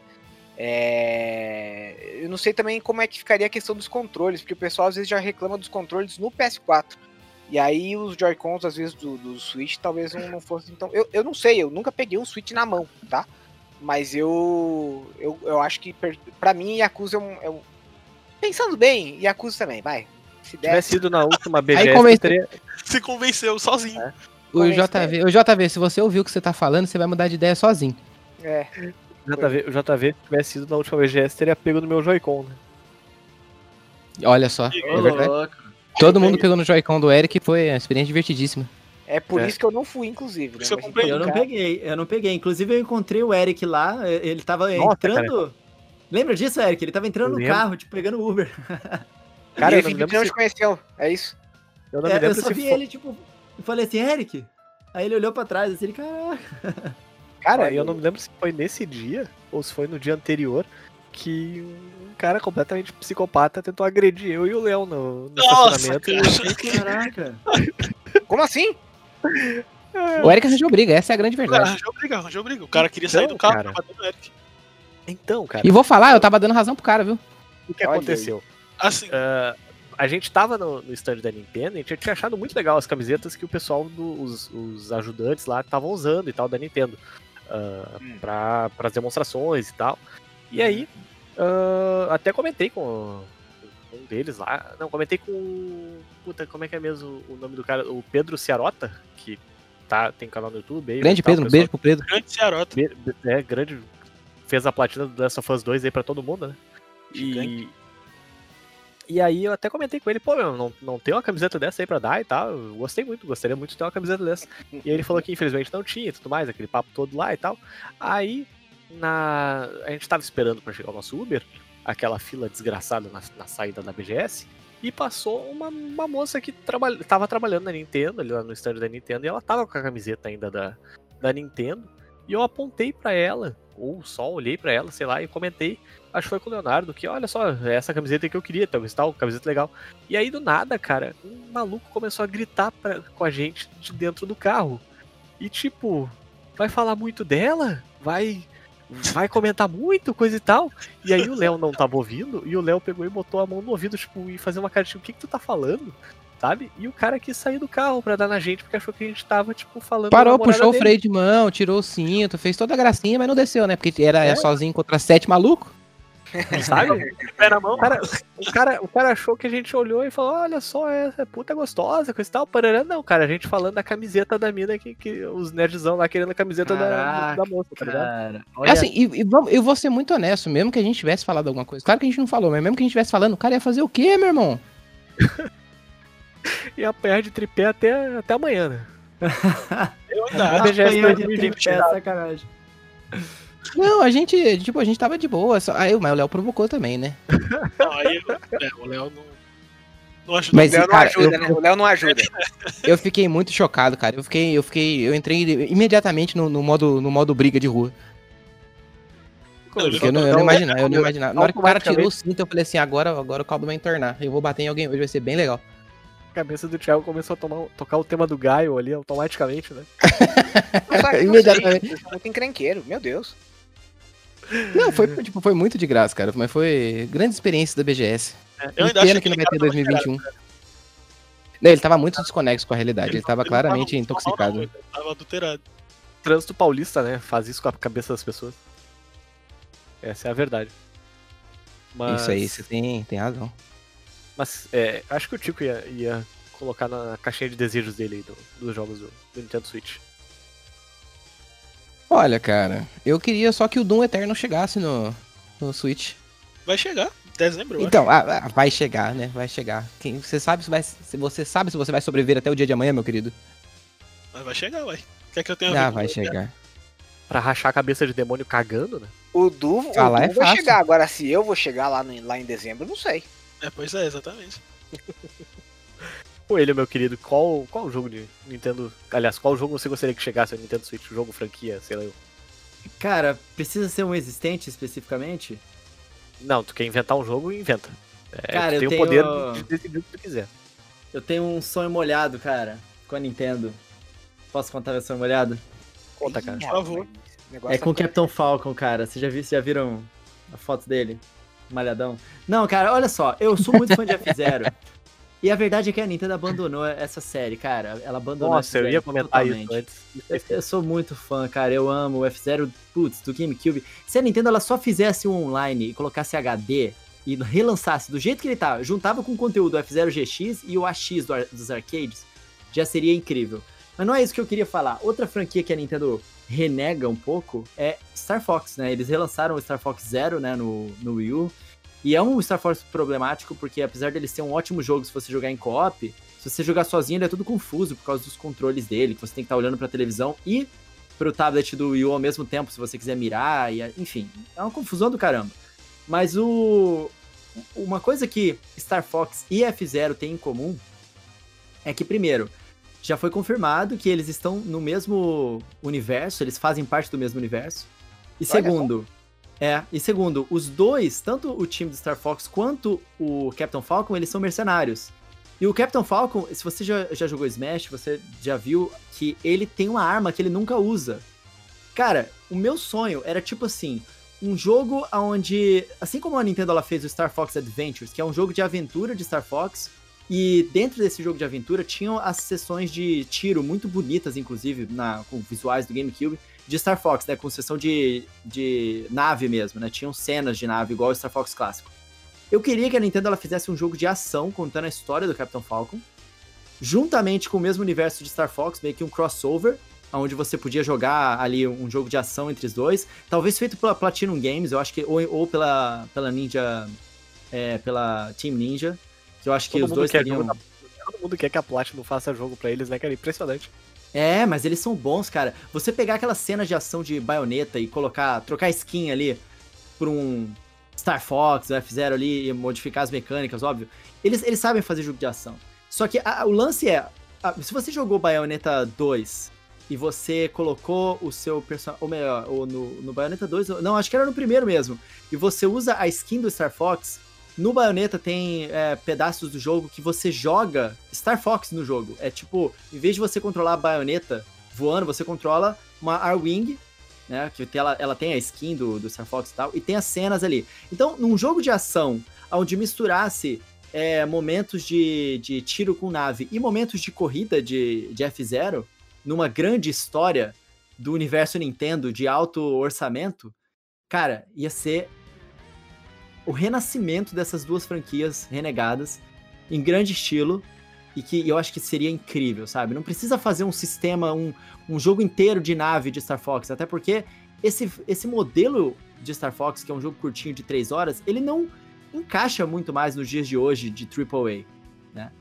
É... Eu não sei também como é que ficaria a questão dos controles, porque o pessoal às vezes já reclama dos controles no PS4. E aí os Joy-Cons, às vezes, do, do Switch, talvez não, não fossem tão. Eu, eu não sei, eu nunca peguei um Switch na mão, tá? Mas eu. Eu, eu acho que, pra mim, Yakuza é um, é um- Pensando bem, Yakuza também, vai. Se der. tivesse ido na última BGS, convence- teria... Se convenceu sozinho. O Convence, JV, o JV, se você ouviu o que você tá falando, você vai mudar de ideia sozinho. É. JV, o JV, se tivesse ido na última BGS, teria pego no meu Joy-Con, né? Olha só. É. Todo mundo pegou no Joy-Con do Eric e foi uma experiência divertidíssima. É por É. isso que eu não fui, inclusive. Né? isso eu comprei. Eu não cara, peguei, eu não peguei. Inclusive, eu encontrei o Eric lá, ele tava Nossa, entrando. Lembra disso, Eric? Ele tava entrando Eu no lembro. carro, tipo, pegando Uber. Cara, e eu não me lembro não se- te conheceu, é isso. Eu não me É, eu lembro só se vi foi... ele, tipo, eu falei assim, Eric. Aí ele olhou pra trás, assim, ele, caraca. Cara, eu não me lembro se foi nesse dia ou se foi no dia anterior que um cara completamente psicopata tentou agredir eu e o Léo no, no Nossa, estacionamento. cara. Caraca. Como assim? O Eric arranjou briga, essa é a grande Cara, verdade. arranjou briga, arranjou briga. O cara queria sair Então, do carro cara. pra bater no Eric. Então, cara, E vou falar, eu tava dando razão pro cara, viu? o que Olha aconteceu? Assim, Ah, a gente tava no, no stand da Nintendo e a gente tinha achado muito legal as camisetas que o pessoal, do- os, os ajudantes lá estavam usando e tal da Nintendo. ah, Hum. pra, pras demonstrações e tal. E aí, ah, até comentei com deles lá. Não, comentei com. Puta, como é que é mesmo o nome do cara? O Pedro Ciarota, que tá, tem canal no YouTube. aí, Grande tal, Pedro, um o beijo pro Pedro. grande Ciarota. É, grande. Fez a platina do Last of Us 2 aí pra todo mundo, né? E, Gigante. e aí eu até comentei com ele, pô, meu, não, não tem uma camiseta dessa aí pra dar e tal. Eu gostei muito, gostaria muito de ter uma camiseta dessa. E aí ele falou que infelizmente não tinha e tudo mais, aquele papo todo lá e tal. Aí na. A gente tava esperando pra chegar o nosso Uber, aquela fila desgraçada na, na saída da BGS. E passou uma, uma moça que trabalha, tava trabalhando na Nintendo, ali lá no stand da Nintendo, e ela tava com a camiseta ainda da, da Nintendo. E eu apontei pra ela, ou só olhei pra ela, sei lá, e comentei, acho que foi com o Leonardo, que olha só, é essa camiseta que eu queria, talvez tal, camiseta legal. E aí do nada, cara, um maluco começou a gritar pra, com a gente de dentro do carro. E tipo, vai falar muito dela? Vai vai comentar muito, coisa e tal. E aí o Léo não tava ouvindo, e o Léo pegou e botou a mão no ouvido, tipo, e fazer uma cara, tipo, o que que tu tá falando? Sabe? E o cara quis sair do carro pra dar na gente, porque achou que a gente tava, tipo, falando. Parou, puxou o dele. freio de mão, tirou o cinto, fez toda a gracinha, mas não desceu, né? Porque era É. sozinho contra sete malucos. Sabe? Pé na mão. O cara, o, cara, o cara achou que a gente olhou e falou: Olha só, essa puta gostosa, coisa e tal. Parará. Não, cara, a gente falando da camiseta da mina que, que os nerdzão lá querendo a camiseta da, Caraca, da moça, tá ligado? Cara, É olha, assim, e, e vamos- eu vou ser muito honesto, mesmo que a gente tivesse falado alguma coisa. Claro que a gente não falou, mas mesmo que a gente tivesse falando, o cara ia fazer o quê, meu irmão? E apanhar de tripé até, até amanhã, né? Eu ainda acho. Apanhou de 2020 tripé, sacanagem. Não, a gente, tipo, a gente tava de boa. Só... Aí, mas o Léo provocou também, né? Não, aí é, o Léo não. Não ajuda. Mas- O Léo não cara, ajuda, eu- né? O Léo não ajuda. Eu fiquei muito chocado, cara. Eu fiquei, eu fiquei, eu entrei imediatamente no, no modo, no modo briga de rua. Porque eu não, eu não imaginava, eu não imaginava. Na hora que o cara tirou o cinto, eu falei assim, agora, agora o caldo vai entornar. Eu vou bater em alguém hoje, vai ser bem legal. A cabeça do Thiago começou a tomar- tocar o tema do Gaio ali automaticamente, né? Imediatamente. muito encrenqueiro, meu Deus. Não, foi, tipo, foi muito de graça, cara. Mas foi grande experiência da BGS. Eu ainda acho Pena que não vai ter 2021. Não, ele tava muito desconexo com a realidade. Ele tava claramente não intoxicado. Não, ele tava adulterado. Trânsito paulista, né? Faz isso com a cabeça das pessoas. Essa é a verdade. Mas, Isso aí, você tem, tem razão. Mas é, acho que o Tico ia, ia colocar na caixinha de desejos dele aí do- dos jogos do, do Nintendo Switch. Olha, cara, eu queria só que o Doom Eterno chegasse no, no Switch. Vai chegar. Dezembro, Então, ah, ah, vai chegar, né? Vai chegar. Quem, você sabe se vai, se você sabe se você vai sobreviver até o dia de amanhã, meu querido? Mas vai chegar, uai. Quer que eu tenha Ah, vai chegar. Pra rachar a cabeça de demônio cagando, né? O Du, o Ah, lá Du é vai fácil. chegar. Agora, se eu vou chegar lá, no- lá em dezembro, eu não sei. É, pois é, exatamente. Ô, ele, meu querido, qual, qual jogo de Nintendo. Aliás, qual jogo você gostaria que chegasse no Nintendo Switch? Jogo, franquia, sei lá. eu. Cara, precisa ser um existente especificamente? Não, tu quer inventar um jogo, inventa. É, Cara, tu eu tem o tenho- poder de decidir o que tu quiser. Eu tenho um sonho molhado, cara, com a Nintendo. Posso contar meu sonho molhado? Conta, cara. Por favor. É com o tá- Capitão Falcon, cara. Vocês já, vi- já viram a foto dele? Malhadão. Não, cara, olha só. Eu sou muito fã de F-Zero. E a verdade é que a Nintendo abandonou essa série, cara. Ela abandonou Nossa, eu ia comentar totalmente. isso antes. Eu, eu sou muito fã, cara. Eu amo o F-Zero, putz, do GameCube. Se a Nintendo ela só fizesse um online e colocasse HD e relançasse do jeito que ele tá, juntava com o conteúdo do F-Zero GX e o AX do dos arcades, já seria incrível. Mas não é isso que eu queria falar. Outra franquia que a Nintendo renega um pouco é Star Fox, né? Eles relançaram o Star Fox Zero, né, no, no Wii U. E é um Star Fox problemático, porque apesar dele ser um ótimo jogo se você jogar em co-op, se você jogar sozinho ele é tudo confuso por causa dos controles dele, que você tem que estar olhando pra televisão e pro tablet do Wii U ao mesmo tempo, se você quiser mirar, e enfim, é uma confusão do caramba. Mas o uma coisa que Star Fox e F-Zero têm em comum é que primeiro, já foi confirmado que eles estão no mesmo universo, eles fazem parte do mesmo universo. E Olha segundo, é, e segundo, os dois, tanto o time do Star Fox quanto o Captain Falcon, eles são mercenários. E o Captain Falcon, se você já, já jogou Smash, você já viu que ele tem uma arma que ele nunca usa. Cara, o meu sonho era tipo assim, um jogo onde, assim como a Nintendo ela fez o Star Fox Adventures, que é um jogo de aventura de Star Fox, e dentro desse jogo de aventura tinham as sessões de tiro muito bonitas, inclusive, na, com visuais do GameCube, de Star Fox, né? Com sessão de, de nave mesmo, né? Tinham cenas de nave, igual o Star Fox clássico. Eu queria que a Nintendo ela fizesse um jogo de ação contando a história do Capitão Falcon, juntamente com o mesmo universo de Star Fox, meio que um crossover, onde você podia jogar ali um jogo de ação entre os dois, talvez feito pela Platinum Games, eu acho que ou, ou pela pela Ninja, é, pela Team Ninja, eu acho que Todo os mundo dois quer teriam jogo Todo mundo quer que a Platinum faça jogo pra eles, né, cara? Impressionante. É, mas eles são bons, cara. Você pegar aquelas cenas de ação de baioneta e colocar, trocar skin ali por um Star Fox, F-Zero ali, e modificar as mecânicas, óbvio. Eles, eles sabem fazer jogo de ação. Só que a- o lance é, a- se você jogou Bayonetta 2 e você colocou o seu personagem, ou melhor, ou no, no Bayonetta 2, não, acho que era no primeiro mesmo, e você usa a skin do Star Fox, no Bayonetta tem é, pedaços do jogo que você joga Star Fox no jogo. É tipo, em vez de você controlar a baioneta voando, você controla uma Arwing, né? Que ela, ela tem a skin do, do Star Fox e tal, e tem as cenas ali. Então, num jogo de ação, onde misturasse é, momentos de, de tiro com nave e momentos de corrida de, de F-Zero, numa grande história do universo Nintendo de alto orçamento, cara, ia ser o renascimento dessas duas franquias renegadas em grande estilo e que eu acho que seria incrível, sabe? Não precisa fazer um sistema, um, um jogo inteiro de nave de Star Fox, até porque esse, esse modelo de Star Fox, que é um jogo curtinho de 3 horas, ele não encaixa muito mais nos dias de hoje de AAA, né?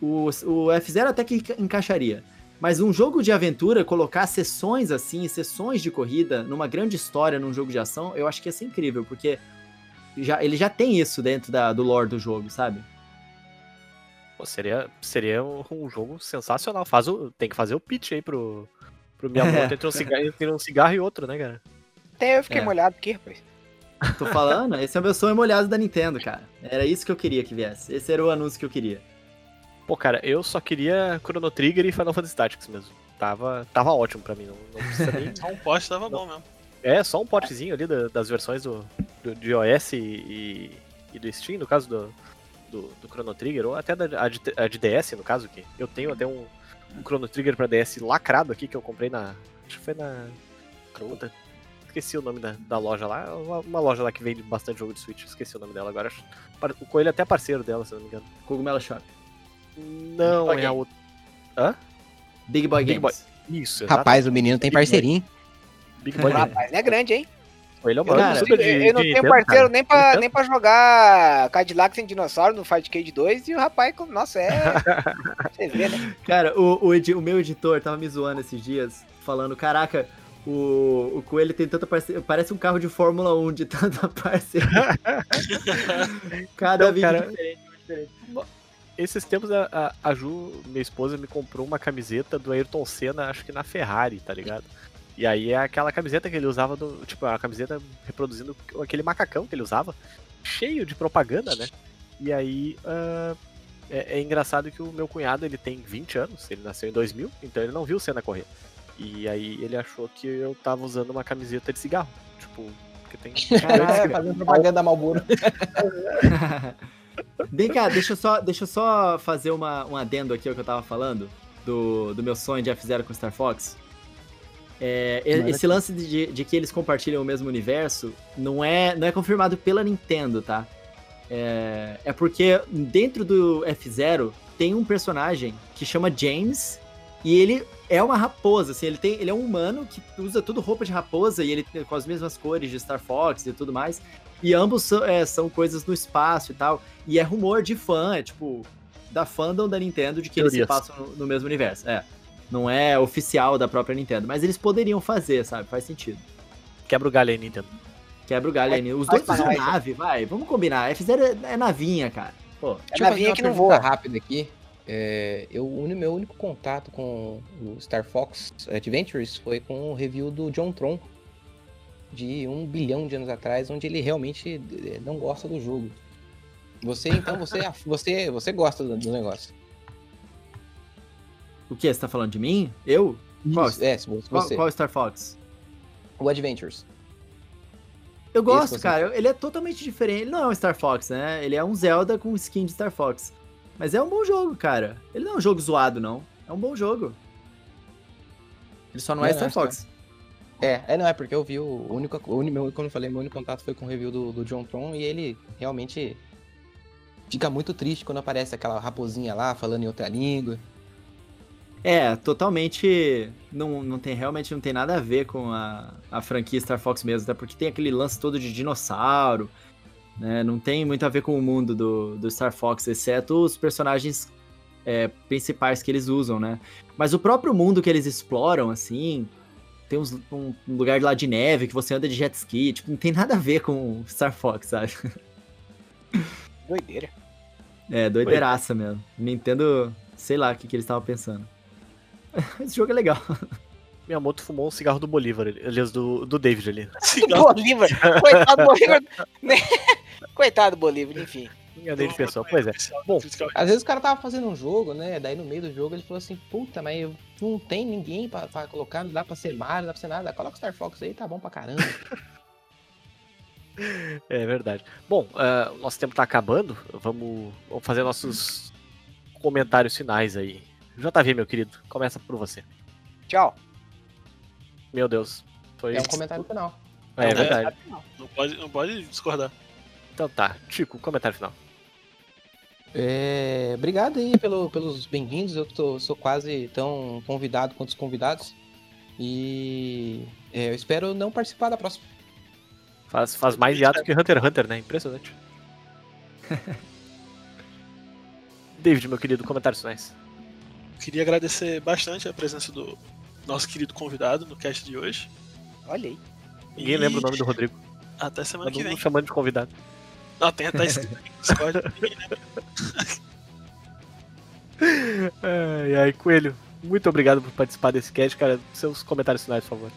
O, o F-Zero até que enca- encaixaria, mas um jogo de aventura, colocar sessões assim, sessões de corrida numa grande história num jogo de ação, eu acho que ia ser incrível, porque já, ele já tem isso dentro da, do lore do jogo, sabe? Pô, seria, seria um, jogo sensacional. Faz o, tem que fazer o pitch aí pro, pro Miyamoto entre, um cigarro, entre um cigarro e outro, né, cara? Até eu fiquei É. molhado aqui, rapaz. Tô falando, esse é o meu sonho molhado da Nintendo, cara. Era isso que eu queria que viesse. Esse era o anúncio que eu queria. Pô, cara, eu só queria Chrono Trigger e Final Fantasy Tactics mesmo. Tava, tava ótimo pra mim, não, não precisa nem... Só um poste tava bom mesmo. É, só um potezinho ali da- das versões do, do, de iOS e, e, do Steam, no caso do, do, do Chrono Trigger, ou até da, a, de, a de DS, no caso, que eu tenho até um, um Chrono Trigger pra DS lacrado aqui, que eu comprei na... Acho que foi na... Puta, esqueci o nome da, da loja lá, uma, uma loja lá que vende bastante jogo de Switch, esqueci o nome dela agora. O Coelho é até parceiro dela, se não me engano. Cogumelo Shop. Não, Boy é a outra... Big Boy Big Games. Isso, Rapaz, o menino tem Big Boy. Big Boy. Rapaz, é grande, hein? Ele é o Cara, maior youtuber de, eu não de tenho parceiro cara. nem, pra, nem pra jogar Cadillac sem dinossauro no Fight Cade 2 e o rapaz, nossa, é. Você vê, né? Cara, o, o, edi- o meu editor tava me zoando esses dias, falando, caraca, o, o Coelho tem tanta parceria, parece um carro de Fórmula 1 de tanta parceria. Cada Então, vídeo cara, diferente, diferente. Esses tempos a, a, a Ju, minha esposa, me comprou uma camiseta do Ayrton Senna, acho que na Ferrari, tá ligado? E aí é aquela camiseta que ele usava, do, tipo, a camiseta reproduzindo aquele macacão que ele usava, cheio de propaganda, né? E aí ah, é, é engraçado que o meu cunhado, ele tem 20 anos, ele nasceu em 2000, então ele não viu o Senna correr. E aí ele achou que eu tava usando uma camiseta de cigarro, tipo, que tem... É, fazendo propaganda da Malboro. Vem cá, deixa eu só, deixa eu só fazer uma, um adendo aqui ao que eu tava falando, do, do meu sonho de F-Zero com Star Fox. É, esse lance de, de que eles compartilham o mesmo universo não é, não é confirmado pela Nintendo, tá? É, é porque dentro do F-Zero tem um personagem que chama James e ele é uma raposa, assim, ele, tem, ele é um humano que usa tudo roupa de raposa e ele tem com as mesmas cores de Star Fox e tudo mais. E ambos são, é, são coisas no espaço e tal. E é rumor de fã, é tipo, da fandom da Nintendo de que eles se Teorias. passam no, no mesmo universo. É. Não é oficial da própria Nintendo, mas eles poderiam fazer, sabe? Faz sentido. Quebra o galho aí, Nintendo. Quebra o galho aí. Os Faz dois pra usam nave, vai. Vamos combinar. F-Zero é, é navinha, cara. Pô. É navinha uma que não pergunta voa. rápida aqui. É, eu, o meu único contato com o Star Fox Adventures foi com o review do John Tron de um bilhão de anos atrás, onde ele realmente eh, não gosta do jogo. Você, então, você, você, você gosta do, do negócio. O que? Você tá falando de mim? Eu? Qual? É. Qual, qual Star Fox? O Adventures. Eu gosto, cara. Ele é totalmente diferente. Ele não é um Star Fox, né? Ele é um Zelda com skin de Star Fox. Mas é um bom jogo, cara. Ele não é um jogo zoado, não. É um bom jogo. Ele só não, é Não, Star que Fox. É, é, não, é porque eu vi o único, o único meu, como eu falei, meu único contato foi com o review do, do John Tron e ele realmente fica muito triste quando aparece aquela raposinha lá falando em outra língua. É, totalmente. Não, não tem, realmente não tem nada a ver com a, a franquia Star Fox mesmo, até porque tem aquele lance todo de dinossauro. Né? Não tem muito a ver com o mundo do, do Star Fox, exceto os personagens é, principais que eles usam, né? Mas o próprio mundo que eles exploram, assim. Tem uns- um, um lugar lá de neve que você anda de jet ski, tipo, não tem nada a ver com Star Fox, sabe? Doideira. É, doideiraça mesmo. Nintendo, sei lá o que, que eles estavam pensando. Esse jogo é legal. Miyamoto fumou um cigarro do Bolívar, aliás, do, do David ali. Bolívar. Coitado do Bolívar. Coitado do Bolívar, enfim. Enganei de pessoa. Pois é. Bom, Às vezes o cara tava fazendo um jogo, né? Daí no meio do jogo ele falou assim, puta, mas eu- não tem ninguém pra, pra colocar, não dá pra ser Mario, não dá pra ser nada. Coloca o Star Fox aí, tá bom pra caramba. É verdade. Bom, o nosso tempo tá acabando. Vamos, vamos fazer nossos comentários finais aí. JV, meu querido, começa por você. Tchau. Meu Deus. Foi. É um comentário final. É, É. verdade. Não pode, não pode discordar. Então tá. Chico, comentário final. É, obrigado aí pelo, pelos bem-vindos. Eu tô, sou quase tão convidado quanto os convidados. E é, eu espero não participar da próxima. Faz, faz mais hiato que Hunter x Hunter, né? Impressionante. David, meu querido, comentários finais. Queria agradecer bastante a presença do nosso querido convidado no cast de hoje. Olha aí. Ninguém E lembra o nome do Rodrigo. Até semana Todo que vem. chamando de convidado. Não, tem até escrito aqui no Discord. Lembra. Ai, ai, Coelho, muito obrigado por participar desse cast, cara. Seus comentários finais, por favor.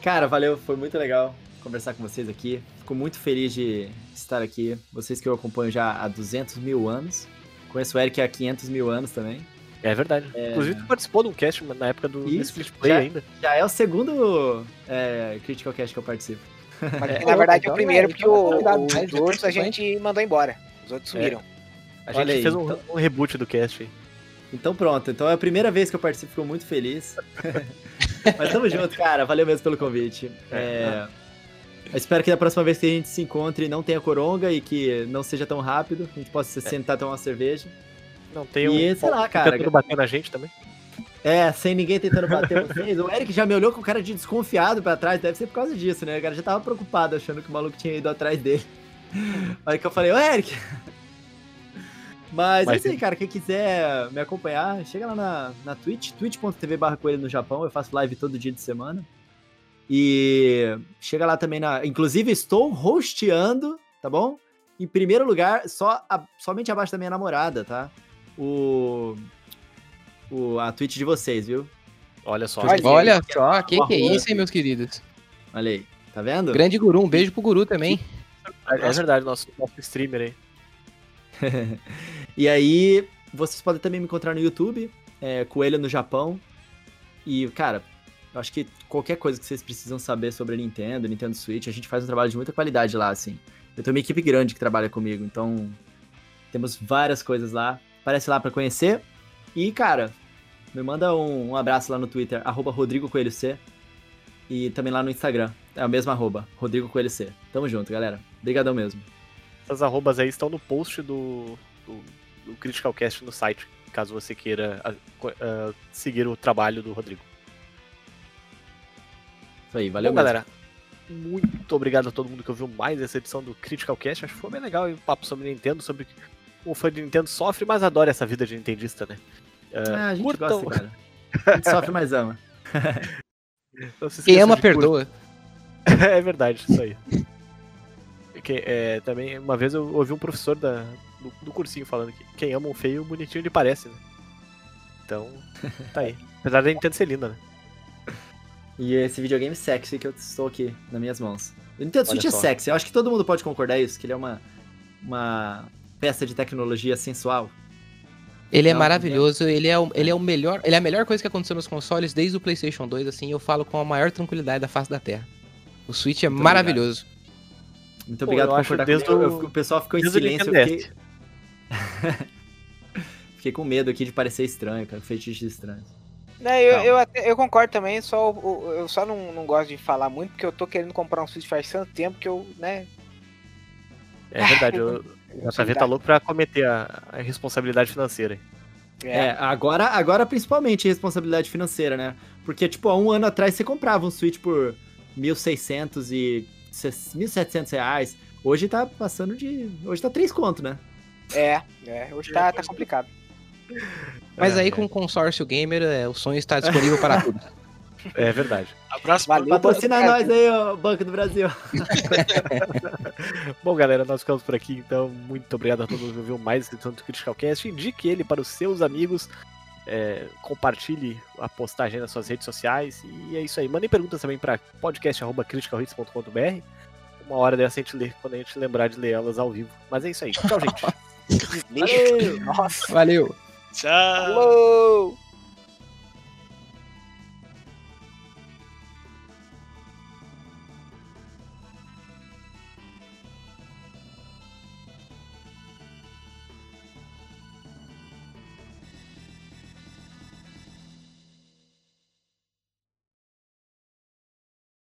Cara, valeu, foi muito legal conversar com vocês aqui. Fico muito feliz de estar aqui. Vocês que eu acompanho já há 200 mil anos. Conheço o Eric há 500 mil anos também. É verdade. Inclusive, tu participou de um cast na época do Isso, Split Play já- ainda. Já é o segundo é, Critical Cast que eu participo. Mas, É, na verdade é então o primeiro, é, porque então o, é mas os outros a gente mandou embora. Os outros sumiram. A gente aí, fez um, então- um reboot do cast aí. Então pronto, então é a primeira vez que eu participo, fico muito feliz. Mas tamo junto, cara. Valeu mesmo pelo convite. É, eu espero que da próxima vez que a gente se encontre não tenha coronga e que não seja tão rápido. A gente possa se sentar tomar uma cerveja. Não tem um. E, sei lá, cara. Tentando bater na gente também. É, sem ninguém tentando bater vocês. O Eric já me olhou com cara de desconfiado pra trás, deve ser por causa disso, né? O cara já tava preocupado, achando que o maluco tinha ido atrás dele. Aí que eu falei, ô Eric! Mas, é Mas- isso aí, cara. Quem quiser me acompanhar, chega lá na, na Twitch, twitch.tv barra no Japão. Eu faço live todo dia de semana. E chega lá também na. Inclusive, estou hosteando, tá bom? Em primeiro lugar, só a- somente abaixo da minha namorada, tá? O, o. A Twitch de vocês, viu? Olha só. Olha, Olha só, que que é isso, hein, meus queridos? Olha aí, tá vendo? Grande guru, um beijo pro guru também. É verdade, nosso, nosso streamer aí. E aí, vocês podem também me encontrar no YouTube, é, Coelho no Japão. E, cara, eu acho que qualquer coisa que vocês precisam saber sobre a Nintendo, Nintendo Switch, a gente faz um trabalho de muita qualidade lá, assim. Eu tenho uma equipe grande que trabalha comigo, então temos várias coisas lá. Aparece lá pra conhecer. E, cara, me manda um, um abraço lá no Twitter, arroba Rodrigo Coelho C. E também lá no Instagram, é o mesmo arroba, Rodrigo Coelho C. Tamo junto, galera. Obrigadão mesmo. Essas arrobas aí estão no post do, do, do Critical Cast no site, caso você queira ah, seguir o trabalho do Rodrigo. Isso aí, valeu Bom, mesmo. galera, muito obrigado a todo mundo que ouviu mais essa edição do Critical Cast. Acho que foi bem legal o papo sobre Nintendo, sobre o fã de Nintendo sofre, mas adora essa vida de nintendista, né? Ah, a gente curtam. gosta, cara. A gente sofre, mas ama. Se Quem ama, perdoa. é verdade, isso aí. Que, é, também, uma vez eu ouvi um professor da, do, do cursinho falando que quem ama um feio, bonitinho ele parece, né? Então, tá aí. Apesar da Nintendo ser linda, né? E esse videogame sexy que eu estou aqui nas minhas mãos. O Nintendo Olha Switch é só. sexy, eu acho que todo mundo pode concordar isso, que ele é uma, uma peça de tecnologia sensual. Ele é Não, maravilhoso, ele é, o, ele é o melhor, ele é a melhor coisa que aconteceu nos consoles desde o PlayStation 2, assim, eu falo com a maior tranquilidade da face da Terra. O Switch é Muito maravilhoso. Muito Pô, obrigado eu por concordar desde comigo. o- Eu fico- o pessoal ficou em silêncio, eu fiquei, fiquei com medo aqui de parecer estranho, cara. Fetiches estranhos. Não, eu, Calma. eu, até- eu concordo também, só, eu só não, não gosto de falar muito, porque eu tô querendo comprar um Switch faz tanto tempo que eu, né... É verdade, eu, a JV tá louco pra cometer a, a responsabilidade financeira. aí. É, agora, agora principalmente responsabilidade financeira, né? Porque, tipo, há um ano atrás você comprava um Switch por 1.600 e 1.700 reais. Hoje tá passando de... Hoje tá 3 conto, né? É, é, hoje tá, tá complicado. Mas É, aí é. com o consórcio gamer, é, o sonho está disponível para tudo. É verdade. Abraço Valeu. pra Patrocina nós aí, ó, Banco do Brasil. Bom, galera, nós ficamos por aqui, então. Muito obrigado a todos que ouviram mais esse edição do Critical Cast. Indique ele para os seus amigos. é, compartilhe a postagem nas suas redes sociais. E é isso aí. Mandem perguntas também para podcast.criticalhits.com.br. uma hora dessa a gente lê quando a gente lembrar de ler elas ao vivo. Mas é isso aí. Tchau, gente. Lixo. Nossa. Valeu! Tchau! Falou!